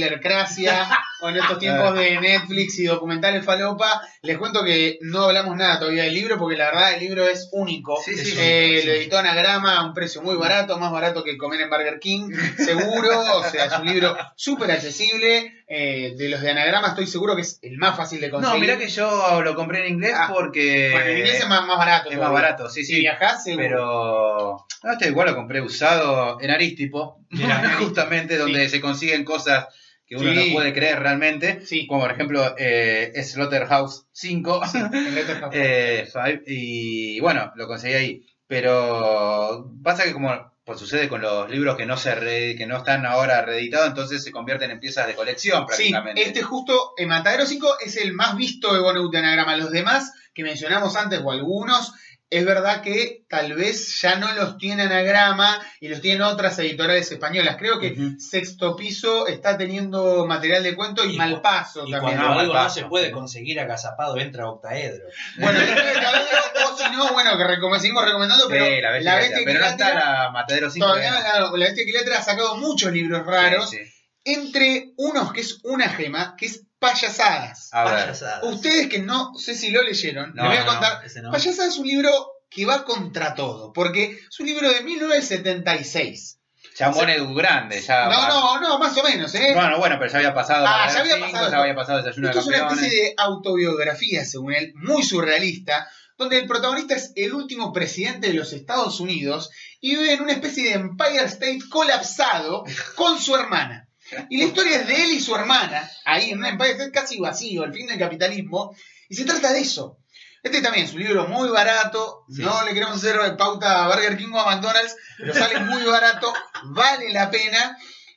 spoilercracia o en estos tiempos de Netflix y documentales falopa, les cuento que no hablamos nada todavía del libro porque la verdad el libro es único. Sí, sí, Eh. Lo editó Anagrama a un precio muy barato, más barato que comer en Burger King, seguro. O sea, es un libro súper accesible. Eh, de los de Anagrama estoy seguro que es el más fácil de conseguir. No, mirá que yo lo compré en inglés Ah, porque. Bueno, en inglés es más, más barato. es más barato, sí, Si sí. viajás, seguro. Pero. No, este igual lo compré usado en Aristipo. Justamente donde se consiguen cosas que uno Sí. no puede creer realmente. Sí. Como por ejemplo eh, Slaughterhouse 5. En Letterboxd. Eh, Five, y bueno, lo conseguí ahí. Pero pasa que como pues, sucede con los libros que no se re- que no están ahora reeditados, entonces se convierten en piezas de colección Sí, prácticamente. este justo, en Matadero 5 es el más visto de Boneut de Anagrama. Los demás que mencionamos antes, o algunos, es verdad que tal vez ya no los tiene Anagrama y los tienen otras editoriales españolas. Creo que. Sexto Piso está teniendo material de cuento y, Y Malpaso Y también. cuando no, algo no Malpaso. se puede conseguir agazapado, entra Octaedro. Bueno, después de Cabello, o si no, bueno, que recom- seguimos recomendando, pero Sí, la bestia, Bestia pero no está la Matadero 5. todavía la, la Bestia Equilátera ha sacado muchos libros raros, Sí, sí. entre unos que es una gema, que es Payasadas. A ver. Payasadas. Ustedes que no sé si lo leyeron, No, les voy a contar. no. Payasadas es un libro que va contra todo, porque es un libro de 1976. Ya un Bonedu grande, ya. No, no, no, más o menos, ¿eh? Bueno, bueno, pero ya había pasado. Ah, ya había 5, pasado. ya había pasado Desayuno Esto de es una especie de autobiografía, según él, muy surrealista, donde el protagonista es el último presidente de los Estados Unidos y vive en una especie de Empire State colapsado con su hermana. Y la historia es de él y su hermana, ahí en un Empire casi vacío, el fin del capitalismo, y se trata de eso. Este también es un libro muy barato, Sí. no le queremos hacer pauta a Burger King o a McDonald's, pero sale muy barato, vale la pena.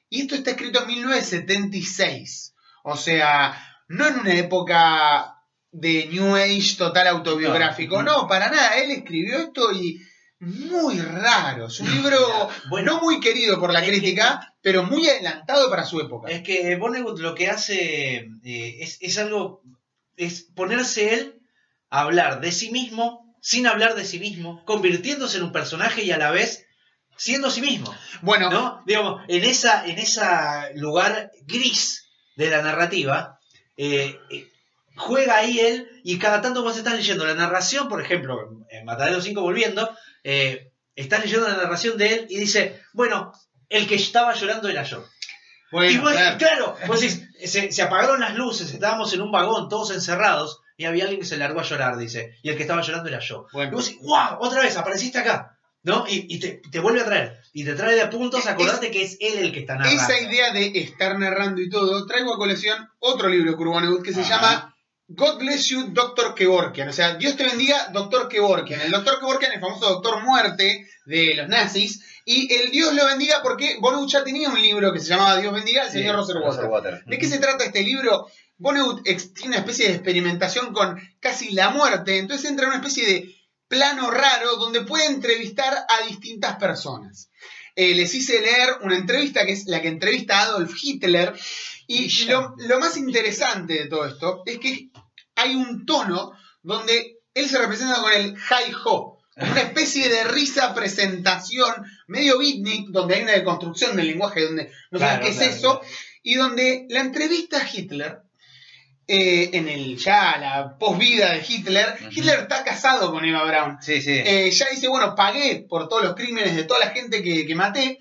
Y esto está escrito en 1976. O sea, no en una época de New Age total autobiográfico, No. no, para nada. Él escribió esto y muy raro. Es un libro Bueno. no muy querido por la que- crítica, pero muy adelantado para su época. Es que Vonnegut lo que hace eh, es, es algo, es ponerse él a hablar de sí mismo sin hablar de sí mismo, convirtiéndose en un personaje y a la vez siendo sí mismo, Bueno, ¿no? Digamos, en esa, en ese lugar gris de la narrativa, eh, eh, juega ahí él y cada tanto vos estás leyendo la narración, por ejemplo, en Matadero 5 volviendo, eh, estás leyendo la narración de él y dice, bueno, el que estaba llorando era yo. bueno, y vos, claro. claro, vos decís, se, se apagaron las luces, estábamos en un vagón, todos encerrados, y había alguien que se largó a llorar, dice, y el que estaba llorando era yo. Bueno. Y vos decís, ¡guau! Otra vez, apareciste acá, ¿no? Y, y te, te vuelve a traer, y te trae de a puntos, acordate que es él el que está narrando. Esa idea de estar narrando y todo, traigo a colección otro libro de Kurbanegud que se Ajá. llama God Bless You, Dr. Kevorkian. O sea, Dios te bendiga, Dr. Kevorkian. El Dr. Kevorkian, el famoso Doctor Muerte de los nazis. Y el Dios lo bendiga porque Vonnegut ya tenía un libro que se llamaba Dios bendiga al Sí, señor Roser Roser Water. Water. ¿De qué se trata este libro? Ex- tiene una especie de experimentación con casi la muerte, entonces entra en una especie de plano raro donde puede entrevistar a distintas personas. Eh, les hice leer una entrevista que es la que entrevista a Adolf Hitler y lo, lo más interesante de todo esto es que hay un tono donde él se representa con el hi-ho, una especie de risa presentación medio beatnik, donde hay una deconstrucción del lenguaje, donde no Claro, qué es eso, claro. y donde la entrevista a Hitler, eh, en el ya la posvida de Hitler. Hitler está casado con Eva Braun. Sí, sí. Eh, ya dice, bueno, pagué por todos los crímenes de toda la gente que, que maté,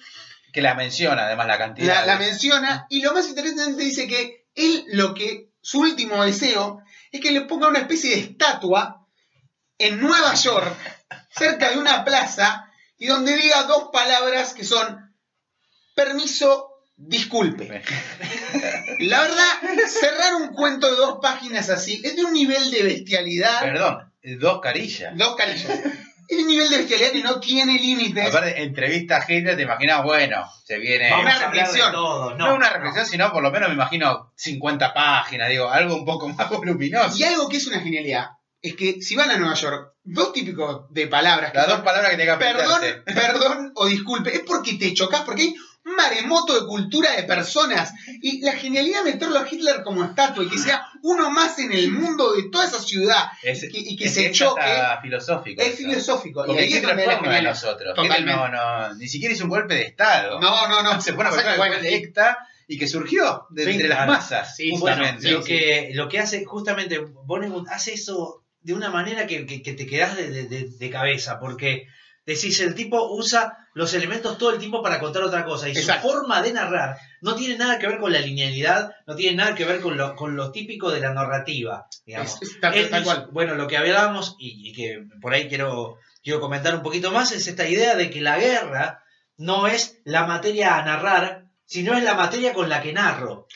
que la menciona además la cantidad. la, la menciona, y lo más interesante dice que él lo que, su último deseo, es que le ponga una especie de estatua en Nueva York, cerca de una plaza, y donde diga dos palabras que son permiso, disculpe. La verdad, cerrar un cuento de dos páginas así es de un nivel de bestialidad. Perdón, dos carillas. Dos carillas. Un nivel de bestialidad que no tiene límites. Aparte, entrevista a Hitler, te imaginas, bueno, se viene. Vamos Una reflexión. todo, no, una reflexión, sino por lo menos me imagino 50 páginas, digo, algo un poco más voluminoso. Y algo que es una genialidad es que si van a Nueva York, dos típicos de palabras que Las son dos palabras que tenga que perdón, perdón o disculpe, es porque te chocas, porque hay maremoto de cultura de personas. Y la genialidad de meterlo a Hitler como estatua y que sea uno más en el mundo de toda esa ciudad Es- y que, y que es se es choque. filosófico. Es eso. filosófico. Y ahí es donde la de nosotros. Totalmente. No, no, ni siquiera hizo un golpe de Estado. No, no, no. Se una Bueno, persona bueno, después de ECTA y que surgió de Sí, entre las claro. masas. Sí, Bueno, justamente. lo, que, lo que hace justamente Vonnegut hace eso de una manera que, que- que te quedas de, de- de- de cabeza, porque decís, el tipo usa los elementos todo el tiempo para contar otra cosa, y Exacto. su forma de narrar no tiene nada que ver con la linealidad, no tiene nada que ver con lo, con lo típico de la narrativa, digamos. Es- es tal- Él tal dice- cual. Bueno, lo que hablábamos, y, y que por ahí quiero, quiero comentar un poquito más, es esta idea de que la guerra no es la materia a narrar, sino es la materia con la que narro.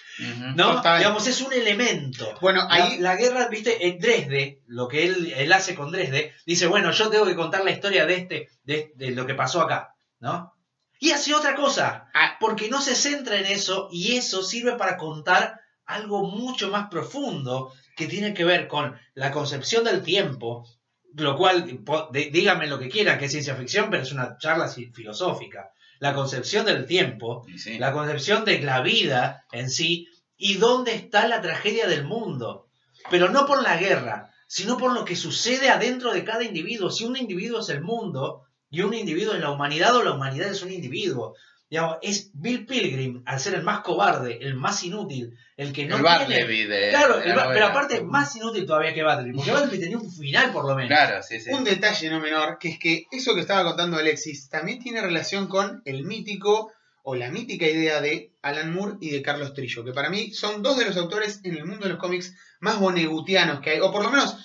¿No? Total. Digamos, es un elemento. Bueno, La, ahí. la guerra, viste, en Dresde, lo que él, él hace con Dresde, dice, bueno, yo tengo que contar la historia de este, de, de lo que pasó acá, ¿no? Y hace otra cosa, Ah. porque no se centra en eso y eso sirve para contar algo mucho más profundo que tiene que ver con la concepción del tiempo, lo cual, díganme lo que quieran, que es ciencia ficción, pero es una charla filosófica. La concepción del tiempo, sí. la concepción de la vida en sí y dónde está la tragedia del mundo. Pero no por la guerra, sino por lo que sucede adentro de cada individuo. Si un individuo es el mundo y un individuo es la humanidad o la humanidad es un individuo. Digamos, es Bill Pilgrim, al ser el más cobarde, el más inútil, el que no el tiene... De. Claro, de el la Ba- novela. pero aparte más inútil todavía que Bartleby, porque Bartleby tenía un final por lo menos. Claro, sí, sí. Un detalle no menor, que es que eso que estaba contando Alexis también tiene relación con el mítico o la mítica idea de Alan Moore y de Carlos Trillo, que para mí son dos de los autores en el mundo de los cómics más bonegutianos que hay, o por lo menos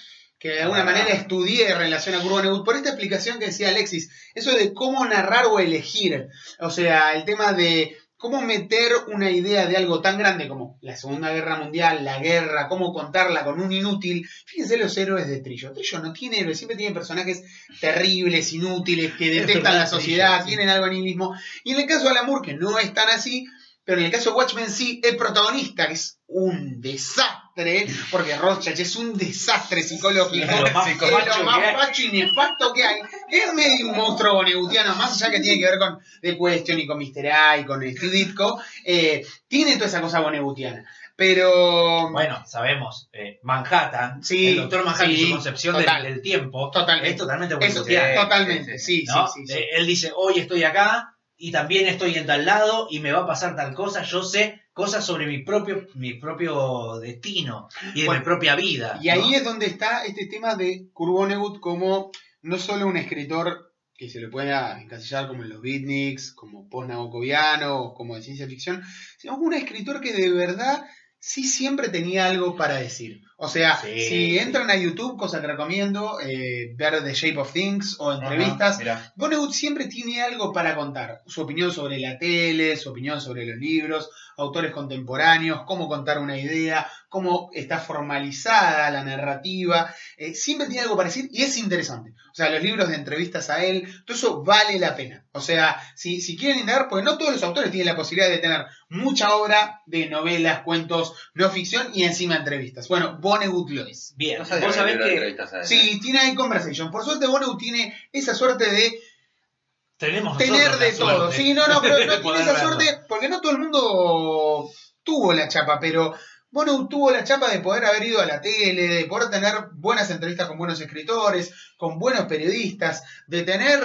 que de alguna manera estudié en relación a Kurt Vonnegut, por esta explicación que decía Alexis, eso de cómo narrar o elegir, o sea, el tema de cómo meter una idea de algo tan grande como la Segunda Guerra Mundial, la guerra, cómo contarla con un inútil. Fíjense los héroes de Trillo. Trillo no tiene héroes, siempre tiene personajes terribles, inútiles, que detestan la sociedad, tienen algo en sí mismo. Y en el caso de Alan Moore, que no es tan así, pero en el caso de Watchmen sí, el protagonista, que es un desastre, porque Rorschach es un desastre psicológico, Es lo más es facho lo más y nefasto que hay, es medio un monstruo bonegutiano, más allá que tiene que ver con The Question y con Mr. A y con Steve Ditko, eh, tiene toda esa cosa bonegutiana. Pero... Bueno, sabemos, eh, Manhattan, Sí, el doctor Manhattan y sí, su concepción del, total. del tiempo Totalmente. es totalmente eso, bonegutiana. totalmente, sí, ¿no? sí, sí, sí. Eh, Él dice, hoy estoy acá y también estoy en tal lado y me va a pasar tal cosa, yo sé cosas sobre mi propio, mi propio destino y de Bueno, mi propia vida. Y ahí es donde está este tema de Kurt Vonnegut como no solo un escritor que se le pueda encasillar como en los beatniks, como post-nabokoviano, o como de ciencia ficción, sino un escritor que de verdad sí siempre tenía algo para decir. O sea, Sí, si entran a YouTube, cosa que recomiendo, eh, ver The Shape of Things o Ajá, entrevistas, mirá. Vonnegut siempre tiene algo para contar. Su opinión sobre la tele, su opinión sobre los libros, autores contemporáneos, cómo contar una idea, cómo está formalizada la narrativa. Eh, siempre tiene algo para decir y es interesante. O sea, los libros de entrevistas a él, todo eso vale la pena. O sea, si, si quieren indagar, porque no todos los autores tienen la posibilidad de tener mucha obra de novelas, cuentos, no ficción y encima entrevistas. Bueno, Vonnegut lo es. Bien, No vos sabés que. Sí, tiene ahí conversation. Por suerte, Vonnegut tiene esa suerte de tenemos tener de todo. suerte Sí, no, no, pero no tiene esa verlo. suerte porque no todo el mundo tuvo la chapa, pero Bono tuvo la chapa de poder haber ido a la tele, de poder tener buenas entrevistas con buenos escritores, con buenos periodistas, de tener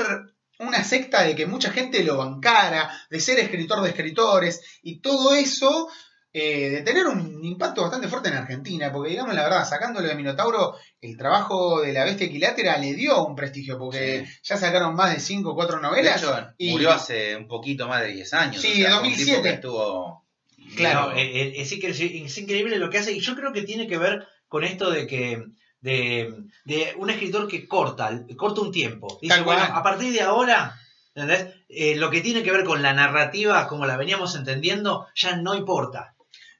una secta de que mucha gente lo bancara, de ser escritor de escritores y todo eso. Eh, de tener un impacto bastante fuerte en Argentina, porque digamos la verdad, sacándolo de Minotauro, el trabajo de la bestia equilátera le dio un prestigio, porque ya sacaron más de 5 o 4 De novelas. hecho, y- murió hace un poquito más de 10 años. Sí, o sea, en fue un 2007. tipo que estuvo. Claro, No, eh, eh, es, es increíble lo que hace y yo creo que tiene que ver con esto de que de, de un escritor que corta, corta un tiempo. Dice, Tal cual. bueno, a partir de ahora, ¿entendés? Eh, lo que tiene que ver con la narrativa, como la veníamos entendiendo, ya no importa.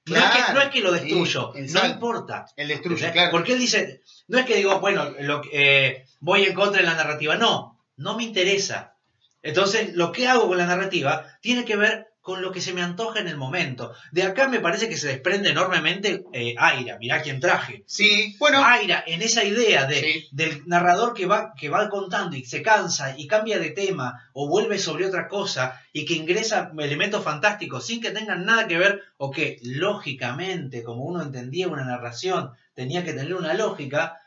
No, es que, Claro, no es que lo destruyo, no importa. El destruye, ¿entendés? claro. Porque él dice, no es que digo, bueno, lo, que- eh, voy en contra de la narrativa, no, no me interesa. Entonces, lo que hago con la narrativa tiene que ver con lo que se me antoja en el momento. De acá me parece que se desprende enormemente eh, Aira, mirá quién traje. Sí, bueno, Aira, en esa idea de, Sí. del narrador que va, que va contando y se cansa y cambia de tema o vuelve sobre otra cosa y que ingresa elementos fantásticos sin que tengan nada que ver o que lógicamente, como uno entendía una narración, tenía que tener una lógica,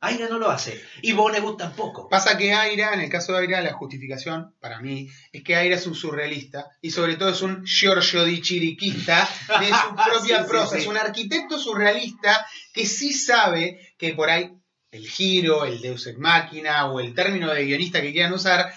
Aira no lo hace. Y Vonnegut tampoco. Pasa que Aira, en el caso de Aira, la justificación, para mí, es que Aira es un surrealista y sobre todo es un Giorgio di Chiriquista de su propia Sí, sí, prosa. sí. Es un arquitecto surrealista que sí sabe que por ahí el giro, el Deus Ex Machina o el término de guionista que quieran usar,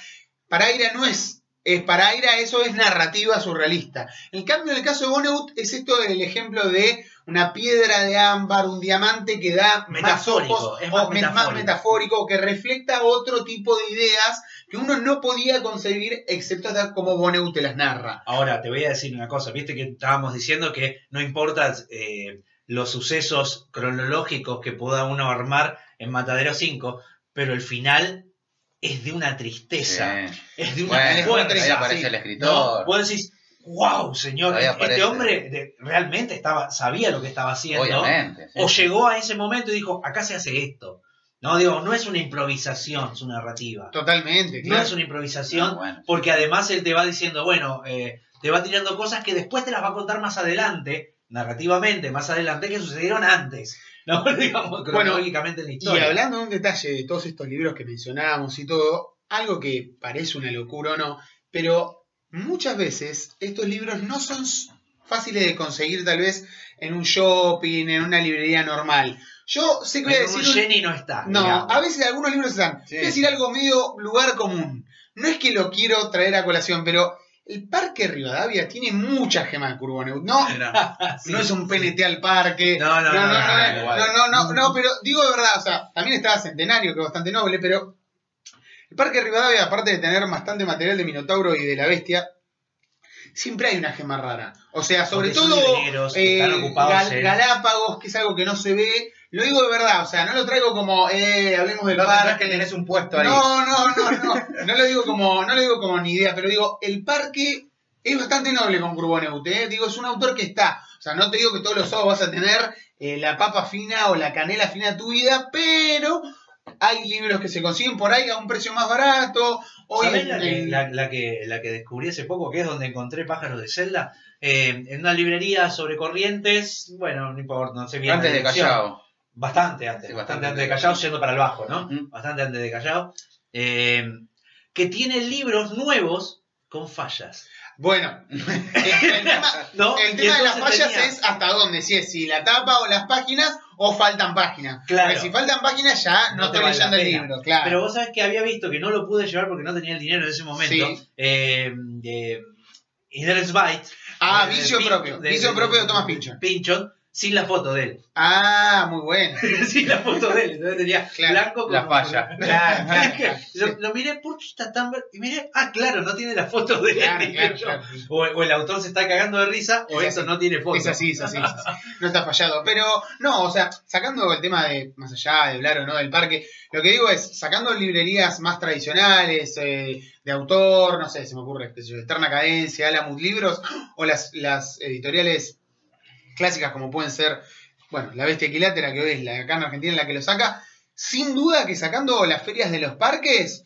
para Aira no es. Es para Aira eso es narrativa surrealista. En cambio, en el caso de Vonnegut es esto del ejemplo de una piedra de ámbar, un diamante que da más Metafórico, ojos, es más metafórico. que refleja otro tipo de ideas que uno no podía concebir excepto hasta como Vonnegut te las narra. Ahora, te voy a decir una cosa, viste que estábamos diciendo que no importa eh, los sucesos cronológicos que pueda uno armar en Matadero 5, pero el final es de una tristeza, Sí. es de una Bueno, fuerza. ahí aparece sí. el escritor. ¿no? Vos decís, wow, señor, este hombre de- realmente estaba, sabía lo que estaba haciendo, Obviamente. sí. o llegó a ese momento y dijo, acá se hace esto. No, digo, no es una improvisación su narrativa. Totalmente, No claro. es una improvisación, Ah, bueno. porque además él te va diciendo, bueno, eh, te va tirando cosas que después te las va a contar más adelante, narrativamente, más adelante, que sucedieron antes, ¿no? Digamos, cronológicamente en la Y historia. hablando de un detalle de todos estos libros que mencionábamos y todo, algo que parece una locura o no, pero muchas veces estos libros no son fáciles de conseguir tal vez en un shopping, en una librería normal. Yo sé que voy a decir... un un- Jenny no está. No, digamos. a veces algunos libros están. Sí. Voy a decir algo medio lugar común. No es que lo quiero traer a colación, pero el Parque Rivadavia tiene muchas gemas de Curboneut. No, no es un. PNT al parque. No, no, no, no, no, no, pero digo de verdad, o sea, también estaba Centenario, que es bastante noble, pero el Parque Rivadavia, aparte de tener bastante material de Minotauro y de la Bestia, siempre hay una gema rara. O sea, sobre todo eh, Gal- Galápagos, que es algo que no se ve. Lo digo de verdad, o sea, no lo traigo como, eh, hablemos del no, parque. que tenés un puesto ahí. No, no, no, no. No lo digo como, no lo digo como ni idea, pero digo, el parque es bastante noble con Curboneut, ¿eh? Digo, es un autor que está. O sea, no te digo que todos los sábados vas a tener eh, la papa fina o la canela fina de tu vida, pero hay libros que se consiguen por ahí a un precio más barato. Hoy ¿Sabés en- la que, en- la, la que, la que descubrí hace poco, que es donde encontré pájaros de celda? Eh, en una librería sobre corrientes, bueno, no importa, no sé bien. Antes de. Callao. Bastante antes, Sí, bastante bastante antes de. Callao, yendo para el bajo, ¿no? Bastante antes de Callao. Eh, que tiene libros nuevos con fallas. Bueno, el, el tema, ¿no? el tema de las fallas tenía- es hasta dónde, si es si la tapa o las páginas o faltan páginas. Claro. Porque si faltan páginas ya no, No te estoy vale leyendo el libro, claro. Pero vos sabés que había visto que no lo pude llevar porque no tenía el dinero en ese momento. Sí. Eh, de Inherent Byte. Ah, de- de vicio propio, vicio propio de Thomas Pynchon. Pynchon, sin la foto de él. Ah, muy bueno. sin la foto de él. Entonces tenía Claro, blanco con la falla. Claro, claro. Lo, lo miré, ¿por qué está tan ver-?" Y miré, ah, claro, no tiene la foto de él. O, o el autor se está cagando de risa, o Es eso no tiene foto. Es así, es así, es así. No está fallado. Pero, no, o sea, sacando el tema de, más allá de hablar o no del parque, lo que digo es, sacando librerías más tradicionales, eh, de autor, no sé, se me ocurre, Eterna Cadencia, Alamut Libros, o las, las editoriales clásicas como pueden ser, bueno, La Bestia Equilátera, que hoy es la acá en Argentina la que lo saca, sin duda que sacando las ferias de los parques,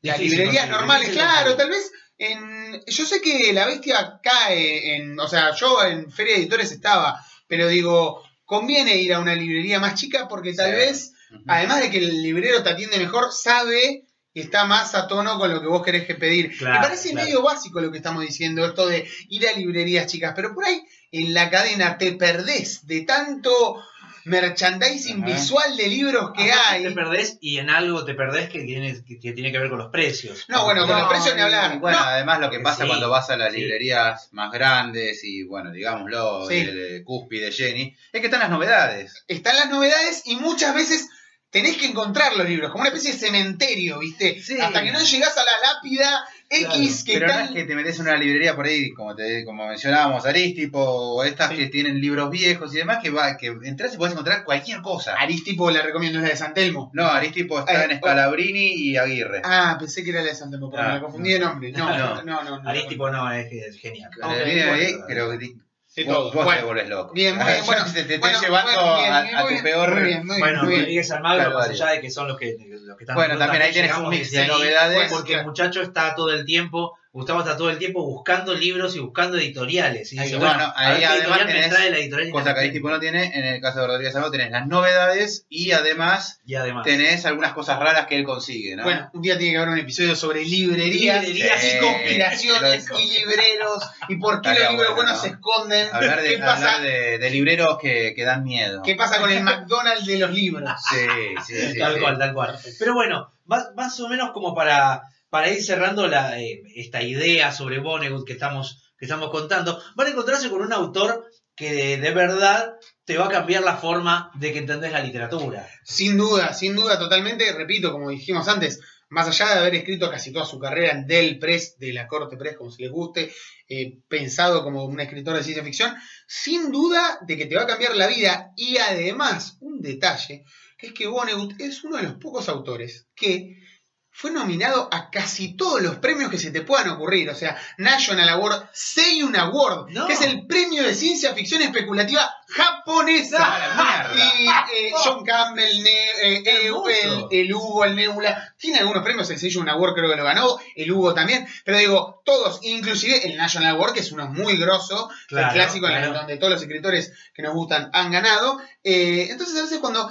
las librerías normales, claro, tal vez en, yo sé que la bestia cae en, o sea, yo en Feria de Editores estaba, pero digo, conviene ir a una librería más chica porque tal vez, además de que el librero te atiende mejor, sabe y está más a tono con lo que vos querés que pedir. Claro, Me parece claro. medio básico lo que estamos diciendo, esto de ir a librerías chicas, pero por ahí en la cadena te perdés de tanto merchandising Ajá. visual de libros que hay. Te perdés y en algo te perdés que tiene que, que tiene que ver con los precios. No, bueno, con los precios ni hablar. Bueno, No. además lo que pasa Sí, cuando vas a las sí. librerías más grandes y, bueno, digámoslo, Sí. el cúspide Jenny, es que están las novedades. están las novedades y muchas veces tenés que encontrar los libros, como una especie de cementerio, ¿viste? Hasta que no llegás a la lápida, X que Pero no están... es que te metes en una librería por ahí, como te, como mencionábamos, Aristipo, o estas Sí. que tienen libros viejos y demás, que va, que entras y puedes encontrar cualquier cosa. Aristipo la recomiendo, es la de San Telmo. No, Aristipo está Eh, en Scalabrini y Aguirre. Ah, pensé que era la de San Telmo, pero Ah, me confundí de nombre. No, no. no, no. no, no. Aristipo no, es, es genial. ok, Scalabrini, bueno. creo que te- vos, todo. vos te Bueno, volvés loco. Bien, muy bien, bueno, te, te estoy bueno, llevando bueno, bien, a, a tu bien, peor. muy bien, muy Bueno. Rodríguez Almagro, Claro, más allá de que son los que, los que están Bueno, también ahí tienes un mix de ahí, novedades. Porque el muchacho está todo el tiempo, Gustavo está todo el tiempo buscando libros y buscando editoriales. Y Ahí dice, bueno, ¿no? a ver Ahí qué además tenés trae la editorial Cosa que independiente. Aristipo no tiene, en el caso de Rodríguez Almagro tenés las novedades y además Y además, tenés algunas cosas raras que él consigue, ¿no? Bueno, un día tiene que haber un episodio sobre librerías, Librerías, y conspiraciones y libreros y por qué Estaría los libros bueno, buenos ¿no? se esconden. hablar de, ¿Qué, pasa, hablar de, de libreros que, que dan miedo. ¿Qué pasa con el McDonald's de los libros? Sí, sí, sí. tal sí. cual, tal cual. Pero bueno, más, más o menos como para, para ir cerrando eh, esta idea sobre Vonnegut que estamos, que estamos contando, van a encontrarse con un autor que de, de verdad te va a cambiar la forma de que entendés la literatura. Sin duda, sin duda, totalmente. Repito, como dijimos antes, más allá de haber escrito casi toda su carrera en Del Press, de la Corte Press, como se les guste, eh, pensado como un escritor de ciencia ficción, sin duda de que te va a cambiar la vida. Y además, un detalle, que es que Vonnegut es uno de los pocos autores que fue nominado a casi todos los premios que se te puedan ocurrir. O sea, National Award, Seiyun Award, No. que es el premio de ciencia ficción especulativa japonesa. Y eh, John Campbell, ne- eh, eh, el, el Hugo, el Nebula, tiene algunos premios, el Seiyun Award creo que lo ganó, el Hugo también, pero digo, todos, inclusive el National Award, que es uno muy grosso, Claro, el clásico en el- donde todos los escritores que nos gustan han ganado. Eh, entonces a veces cuando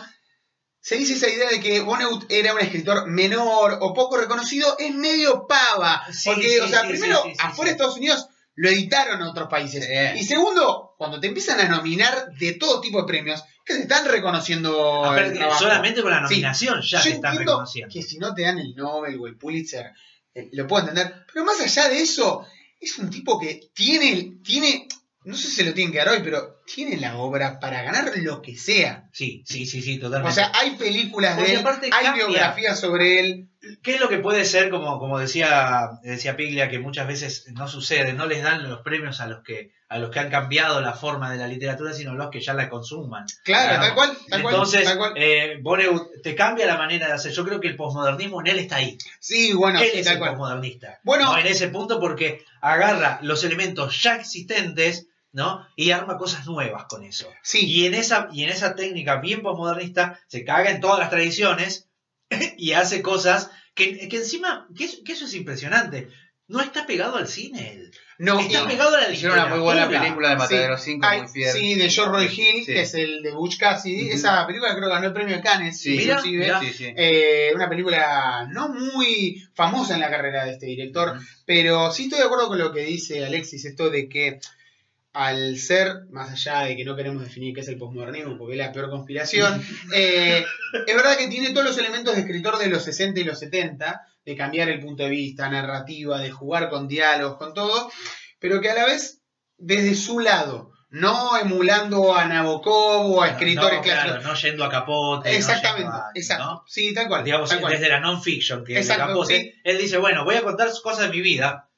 se dice esa idea de que Vonnegut era un escritor menor o poco reconocido, es medio pava. Sí, porque, sí, o sea, sí, primero, afuera de Estados Unidos lo editaron en otros países. Y segundo, cuando te empiezan a nominar de todo tipo de premios, que se están reconociendo el trabajo. solamente con la nominación ya Yo te están reconociendo. que si no te dan el Nobel o el Pulitzer, eh, lo puedo entender. Pero más allá de eso, es un tipo que tiene, tiene, no sé si se lo tienen que dar hoy, pero tiene la obra para ganar lo que sea. Sí, sí, sí, sí, totalmente. O sea, hay películas Porque de él, hay cambia. biografías sobre él. ¿Qué es lo que puede ser, como, como decía, decía Piglia, que muchas veces no sucede? No les dan los premios a los que a los que han cambiado la forma de la literatura, sino a los que ya la consuman. Claro, tal cual, tal cual, Entonces, tal cual. eh, Vonnegut te cambia la manera de hacer. Yo creo que el posmodernismo en él está ahí. Sí, bueno, él sí, es tal el cual. posmodernista. Bueno, ¿no? En ese punto porque agarra los elementos ya existentes ¿no? y arma cosas nuevas con eso. sí, Y en esa, y en esa técnica bien posmodernista se caga en todas las tradiciones y hace cosas que, que encima, que, es- que eso es impresionante. No está pegado al cine él. no, Está y- pegado a la Hicieron una muy buena película de Matadero 5, Hay- muy fiel. sí, de George Roy Hill, Sí. que es el de Butch Cassidy. Esa película creo que ganó el premio de Cannes, Sí, inclusive. mira. Sí, sí. Eh, una película no muy famosa en la carrera de este director, pero sí estoy de acuerdo con lo que dice Alexis, esto de que al ser, más allá de que no queremos definir qué es el posmodernismo, porque es la peor conspiración, eh, es verdad que tiene todos los elementos de escritor de los 60 y los 70, de cambiar el punto de vista, narrativa, de jugar con diálogos, con todo, pero que a la vez, desde su lado, no emulando a Nabokov o a escritores no, clásicos. claro, no yendo a capote. Exactamente, a- exacto. Sí, tal cual. Digamos, tal cual. desde la non-fiction, que es de Exacto, Capote, sí. él dice, bueno, voy a contar cosas de mi vida,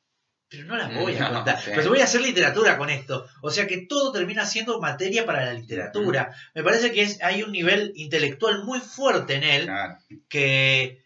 pero no las voy a No, contar. sí. Pues voy a hacer literatura con esto. O sea que todo termina siendo materia para la literatura. Me parece que es, hay un nivel intelectual muy fuerte en él Claro. que,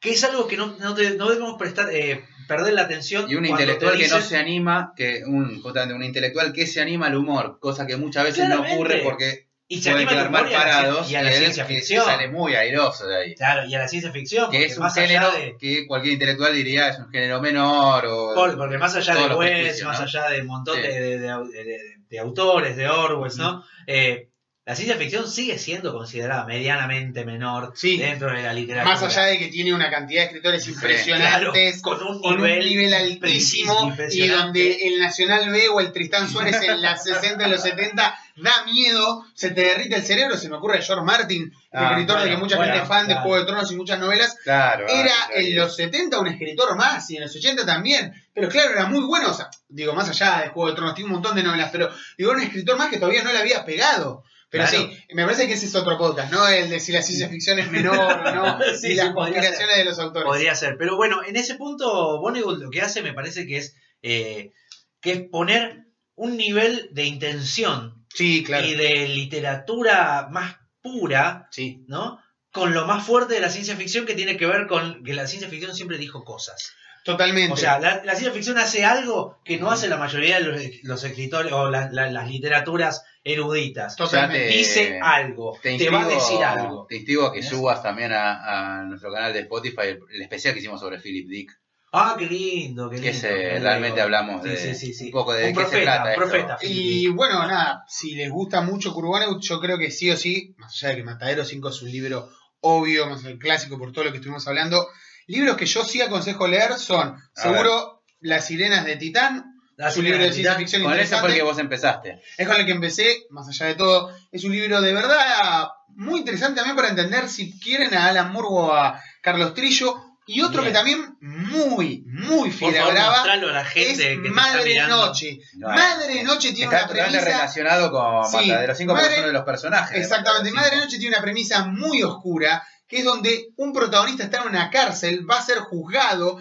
que es algo que no, no, te- no debemos prestar, eh, perder la atención. Y un intelectual te que no se anima, que un, un intelectual que se anima al humor, cosa que muchas veces Claramente. no ocurre porque y se quedar mal humor y a la, parados cien- y a la él ciencia que ficción. sale muy airoso de ahí. Claro, y a la ciencia ficción. Que porque es un más allá género de- que cualquier intelectual diría es un género menor o Por- porque más allá todos de los Wes, prejuicios, más ¿no? allá de un montón Sí. de, de- de- de- de autores, de Orwell, ¿no? Eh, la ciencia ficción sigue siendo considerada medianamente menor Sí. dentro de la literatura. Más allá de que tiene una cantidad de escritores impresionantes, Claro, con un con nivel un nivel altísimo, y donde el Nacional B o el Tristán Suárez en las 60 y los 70 da miedo, se te derrite el cerebro, se me ocurre a George Martin, el Ah, escritor de que mucha bueno, gente es fan de. Juego de Tronos y muchas novelas, Claro. era ah, en los 70 un escritor más y en los 80 también, pero claro, era muy bueno, o sea, digo, más allá de Juego de Tronos, tiene un montón de novelas, pero digo, era un escritor más que todavía no le había pegado. Pero Claro. sí, me parece que ese es otro podcast, ¿no? El de si la ciencia ficción es menor o no, Sí, y las conspiraciones de los autores. Podría ser. Pero bueno, en ese punto, Vonnegut lo que hace me parece que es, eh, que es poner un nivel de intención Sí, claro. y de literatura más pura, Sí. ¿no? Con lo más fuerte de la ciencia ficción que tiene que ver con que la ciencia ficción siempre dijo cosas. Totalmente. O sea, la, la ciencia ficción hace algo que no hace la mayoría de los, los escritores o la- la- las literaturas eruditas. Totalmente. te- Dice algo, te, Te, va a instigo- decir algo. Te instigo a que subas también a, a nuestro canal de Spotify el, el especial que hicimos sobre Philip Dick. Ah, qué lindo, qué Que lindo. ese, Qué realmente lindo. hablamos de sí, sí, sí. un poco de Un qué se profeta, trata esto. profeta. Y bueno, nada, si les gusta mucho Kurboneut, yo creo que sí o sí, más allá de que Matadero 5 es un libro obvio, más el clásico por todo lo que estuvimos hablando, libros que yo sí aconsejo leer son, seguro, Las Sirenas de Titán, La es un Sirena libro de de ciencia Titán. ficción Con ese fue el que vos empezaste. Es con el que empecé, más allá de todo. Es un libro de verdad muy interesante también para entender si quieren a Alan Moore o a Carlos Trillo. Y otro Bien. que también muy, muy Por fiel a favor, brava a la gente es que Madre. Noche. No, Madre Noche tiene Está una premisa... relacionado con Sí, Matadero 5 porque Madre- es uno de los personajes. de Exactamente. Madre Noche tiene una premisa muy oscura, que es donde un protagonista está en una cárcel, va a ser juzgado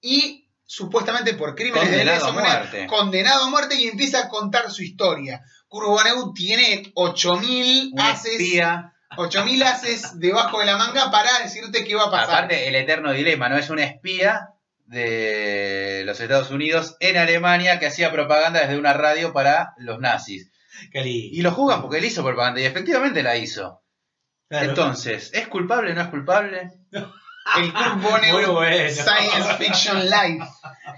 y supuestamente por crímenes de Condenado lesa a humanidad, muerte. condenado a muerte y empieza a contar su historia. Kurboneut tiene 8000 Un haces, espía. 8000 haces debajo de la manga para decirte qué va a pasar. Aparte, el eterno dilema, ¿no? Es un espía de los Estados Unidos en Alemania que hacía propaganda desde una radio para los nazis. Y lo juzgan porque él hizo propaganda y efectivamente la hizo. Claro. Entonces, ¿es culpable o no es culpable? el Kurboneut Muy bueno. Science Fiction Life.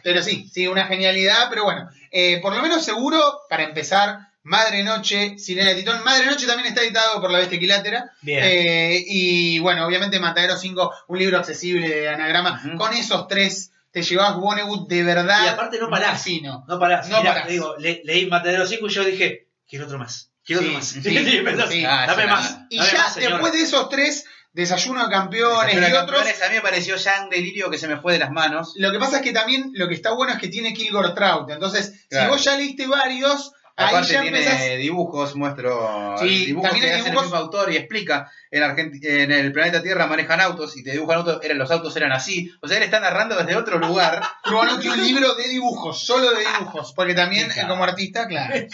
Pero sí, sí, una genialidad, pero bueno, eh, por lo menos seguro, para empezar, Madre Noche, Sirena de Titón. Madre Noche también está editado por la Bestia Equilátera. Bien. Eh, y bueno, obviamente Matadero 5, un libro accesible de anagrama. Con esos tres te llevas Vonnegut de verdad. Y aparte no parás. No parás. No Mirá, parás. digo, le- leí Matadero 5 y yo dije, quiero otro más. Quiero Sí, otro más. sí, sí. Ah, dame es más. Y dame ya más, después de esos tres, Desayuno de Campeones Desayuno y otros. Campeones, a mí me pareció ya un delirio que se me fue de las manos. Lo que pasa es que también lo que está bueno es que tiene Kilgore Trout. Entonces, Claro. si vos ya leíste varios, Aparte ya tiene empezás. dibujos, muestro Sí, dibujos también que hay hace dibujos- el mismo autor y explica en, Argenti- en el planeta Tierra manejan autos y te dibujan autos, eran, los autos eran así. O sea, él está narrando desde otro lugar. Cubano tiene un libro de dibujos, solo de dibujos. Porque también, eh, como artista, claro.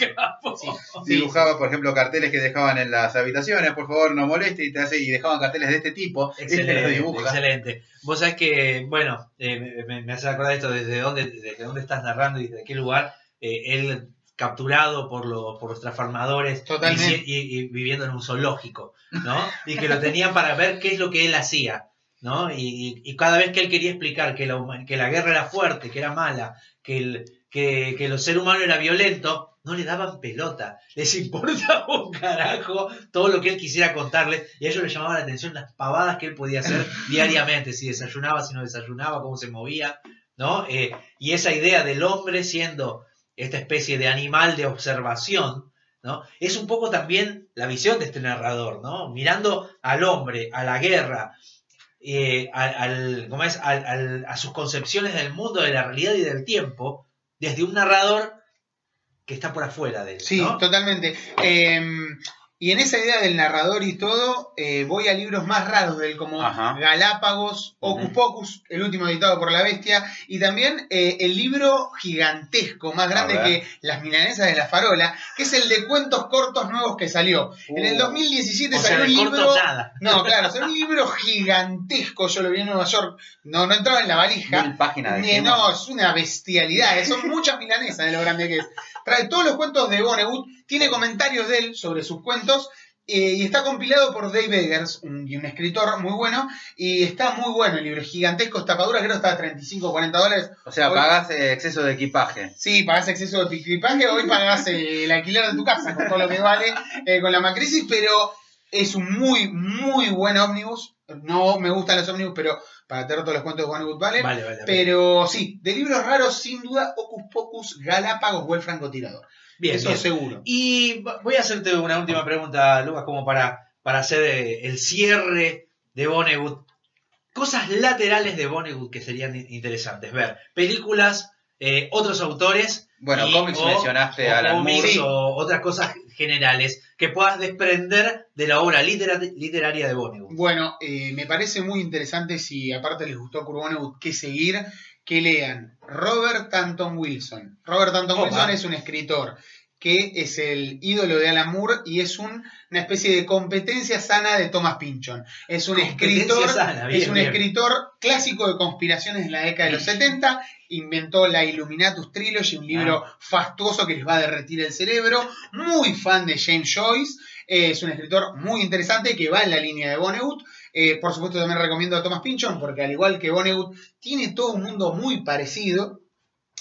Sí, sí. Dibujaba, por ejemplo, carteles que dejaban en las habitaciones, por favor no moleste, y te hace, y dejaban carteles de este tipo. Excelente, dibuja. excelente. Vos sabés que, bueno, eh, me, me hace acordar esto desde dónde, desde dónde estás narrando y desde qué lugar. eh, él capturado por los, por los transformadores y, y- y viviendo en un zoológico, ¿no? Y que lo tenían para ver qué es lo que él hacía, ¿no? Y, cada vez que él quería explicar que la, que la guerra era fuerte, que era mala, que el, que, que el ser humano era violento, no le daban pelota. Les importaba un carajo todo lo que él quisiera contarles y a ellos les llamaba la atención las pavadas que él podía hacer diariamente, si desayunaba, si no desayunaba, cómo se movía, ¿no? Eh, y esa idea del hombre siendo esta especie de animal de observación, ¿no? Es un poco también la visión de este narrador, ¿no? Mirando al hombre, a la guerra, eh, al, al- ¿cómo es? Al- al- a sus concepciones del mundo, de la realidad y del tiempo, desde un narrador que está por afuera de él. Sí, ¿no? totalmente. Eh, y en esa idea del narrador y todo, eh, voy a libros más raros de él, como Ajá. Galápagos, Ocus. Pocus, el último editado por la bestia, y también eh, el libro gigantesco, más grande que Las Milanesas de la Farola, que es el de cuentos cortos nuevos que salió. En el Uh. 2017 O sea, salió un libro. nada. No, claro, salió un libro gigantesco, yo lo vi en Nueva York, no, no entraba en la valija. Mil páginas de no, es una bestialidad, eh, son muchas milanesas de lo grande que es. Trae todos los cuentos de Vonnegut, tiene comentarios de él sobre sus cuentos y está compilado por Dave Eggers, un, escritor muy bueno, y está muy bueno el libro, es gigantesco, es tapadura, creo que está a 35 o 40 dólares. O sea, Hoy- pagás eh, exceso de equipaje. Sí, pagás exceso de equipaje, hoy pagás eh, el alquiler de tu casa con todo lo que vale eh, con la macrisis, pero es un muy, muy buen ómnibus. No me gustan los ómnibus, pero para tener todos los cuentos de Vonnegut vale. Vale, vale, vale. Pero sí, de libros raros, sin duda, Ocus Pocus, Galápagos o el francotirador. Bien, Eso bien. seguro. Y voy a hacerte una última pregunta, Lucas, como para, para hacer eh, el cierre de Vonnegut. Cosas laterales de Vonnegut que serían in- interesantes ver. Películas, eh, otros autores Bueno, Y- cómics o- mencionaste o a Alan Moore. o otras cosas generales que puedas desprender de la obra litera- literaria de Vonnegut. Bueno, eh, me parece muy interesante si aparte les gustó Kurt Vonnegut que seguir, que lean Robert Tanton Wilson. Robert Tanton Opa. Wilson es un escritor que es el ídolo de Alan Moore y es un- una especie de competencia sana de Thomas Pynchon. Es un escritor, sana, bien, es un bien. escritor clásico de conspiraciones en la década de los 70, inventó la Illuminatus Trilogy, un libro Ah. fastuoso que les va a derretir el cerebro, muy fan de James Joyce, es un escritor muy interesante que va en la línea de Vonnegut. Eh, por supuesto también recomiendo a Thomas Pynchon porque al igual que Vonnegut tiene todo un mundo muy parecido.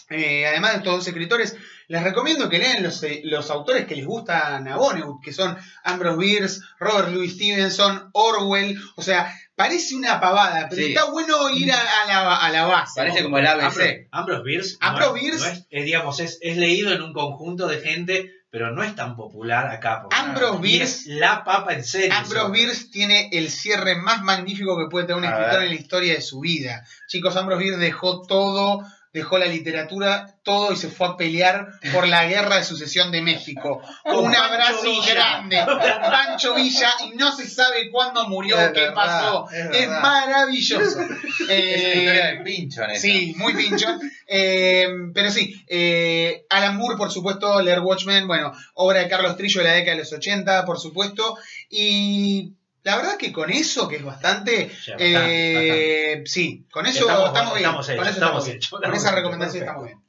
Eh, además de estos dos escritores, les recomiendo que lean los, eh, los autores que les gustan a Vonnegut, que son Ambrose Bierce, Robert Louis Stevenson, Orwell. O sea, parece una pavada, pero Sí. está bueno ir a, a la, a la base. Parece como el ABC. Ambrose Bierce, Ambrose no Bierce- no es, es, digamos, es, es leído en un conjunto de gente, pero no es tan popular acá. Ambrose Bierce- es la papa en serio. Ambrose Bierce tiene el cierre más magnífico que puede tener un escritor en la historia de su vida. Chicos, Ambrose Bierce dejó todo, dejó la literatura, todo y se fue a pelear por la guerra de sucesión de México. Con un abrazo Villa. grande Pancho Villa y no se sabe cuándo murió, Es qué verdad, pasó. es Es, maravilloso. Es Eh, historia del pincho en Sí, muy pincho. Eh, pero sí, eh, Alan Moore, por supuesto, leer Watchmen, bueno, obra de Carlos Trillo de la década de los 80, por supuesto. Y la verdad que con eso, que es bastante, Ya, bastante, eh, sí, con eso Estamos- estamos, bien. estamos con hechos, eso estamos estamos bien. hechos, Con esa recomendación perfecto. estamos bien.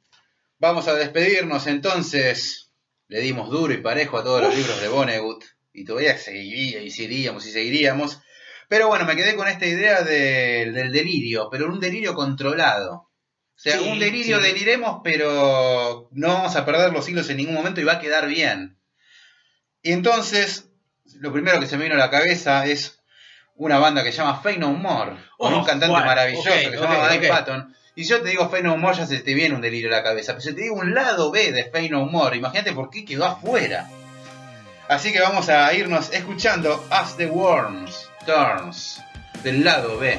Vamos a despedirnos entonces. Le dimos duro y parejo a todos los libros de Vonnegut. Y todavía seguiría y seguiríamos y seguiríamos. Pero bueno, me quedé con esta idea de- del delirio, pero un delirio controlado. O sea, Sí, un delirio sí. deliremos, pero no vamos a perder los hilos en ningún momento y va a quedar bien. Y entonces, lo primero que se me vino a la cabeza es una banda que se llama Fey No More, con Oh, un cantante maravilloso que se llama ok. Patton. Y si yo te digo Fey No More, ya se te viene un delirio a la cabeza. Pero si te digo un lado B de Fey No More, imagínate por qué quedó afuera. Así que vamos a irnos escuchando As the Worms Turns, del lado B,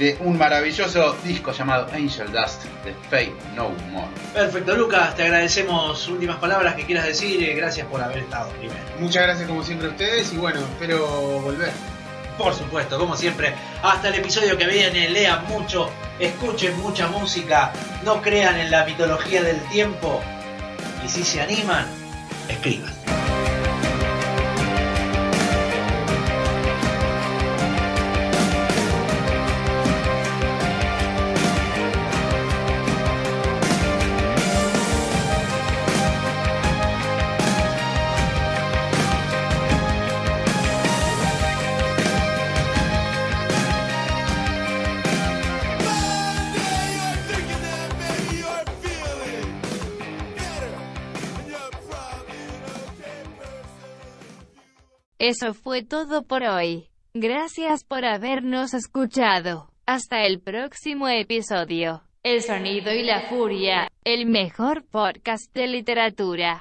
de un maravilloso disco llamado Angel Dust de Fey No More. Perfecto, Lucas, te agradecemos últimas palabras que quieras decir. eh, Gracias por haber estado primero. Muchas gracias como siempre a ustedes y bueno, espero volver. Por supuesto, como siempre, hasta el episodio que viene, lean mucho, escuchen mucha música, no crean en la mitología del tiempo y si se animan, escriban. Eso fue todo por hoy. Gracias por habernos escuchado. Hasta el próximo episodio. El sonido y la furia, el mejor podcast de literatura.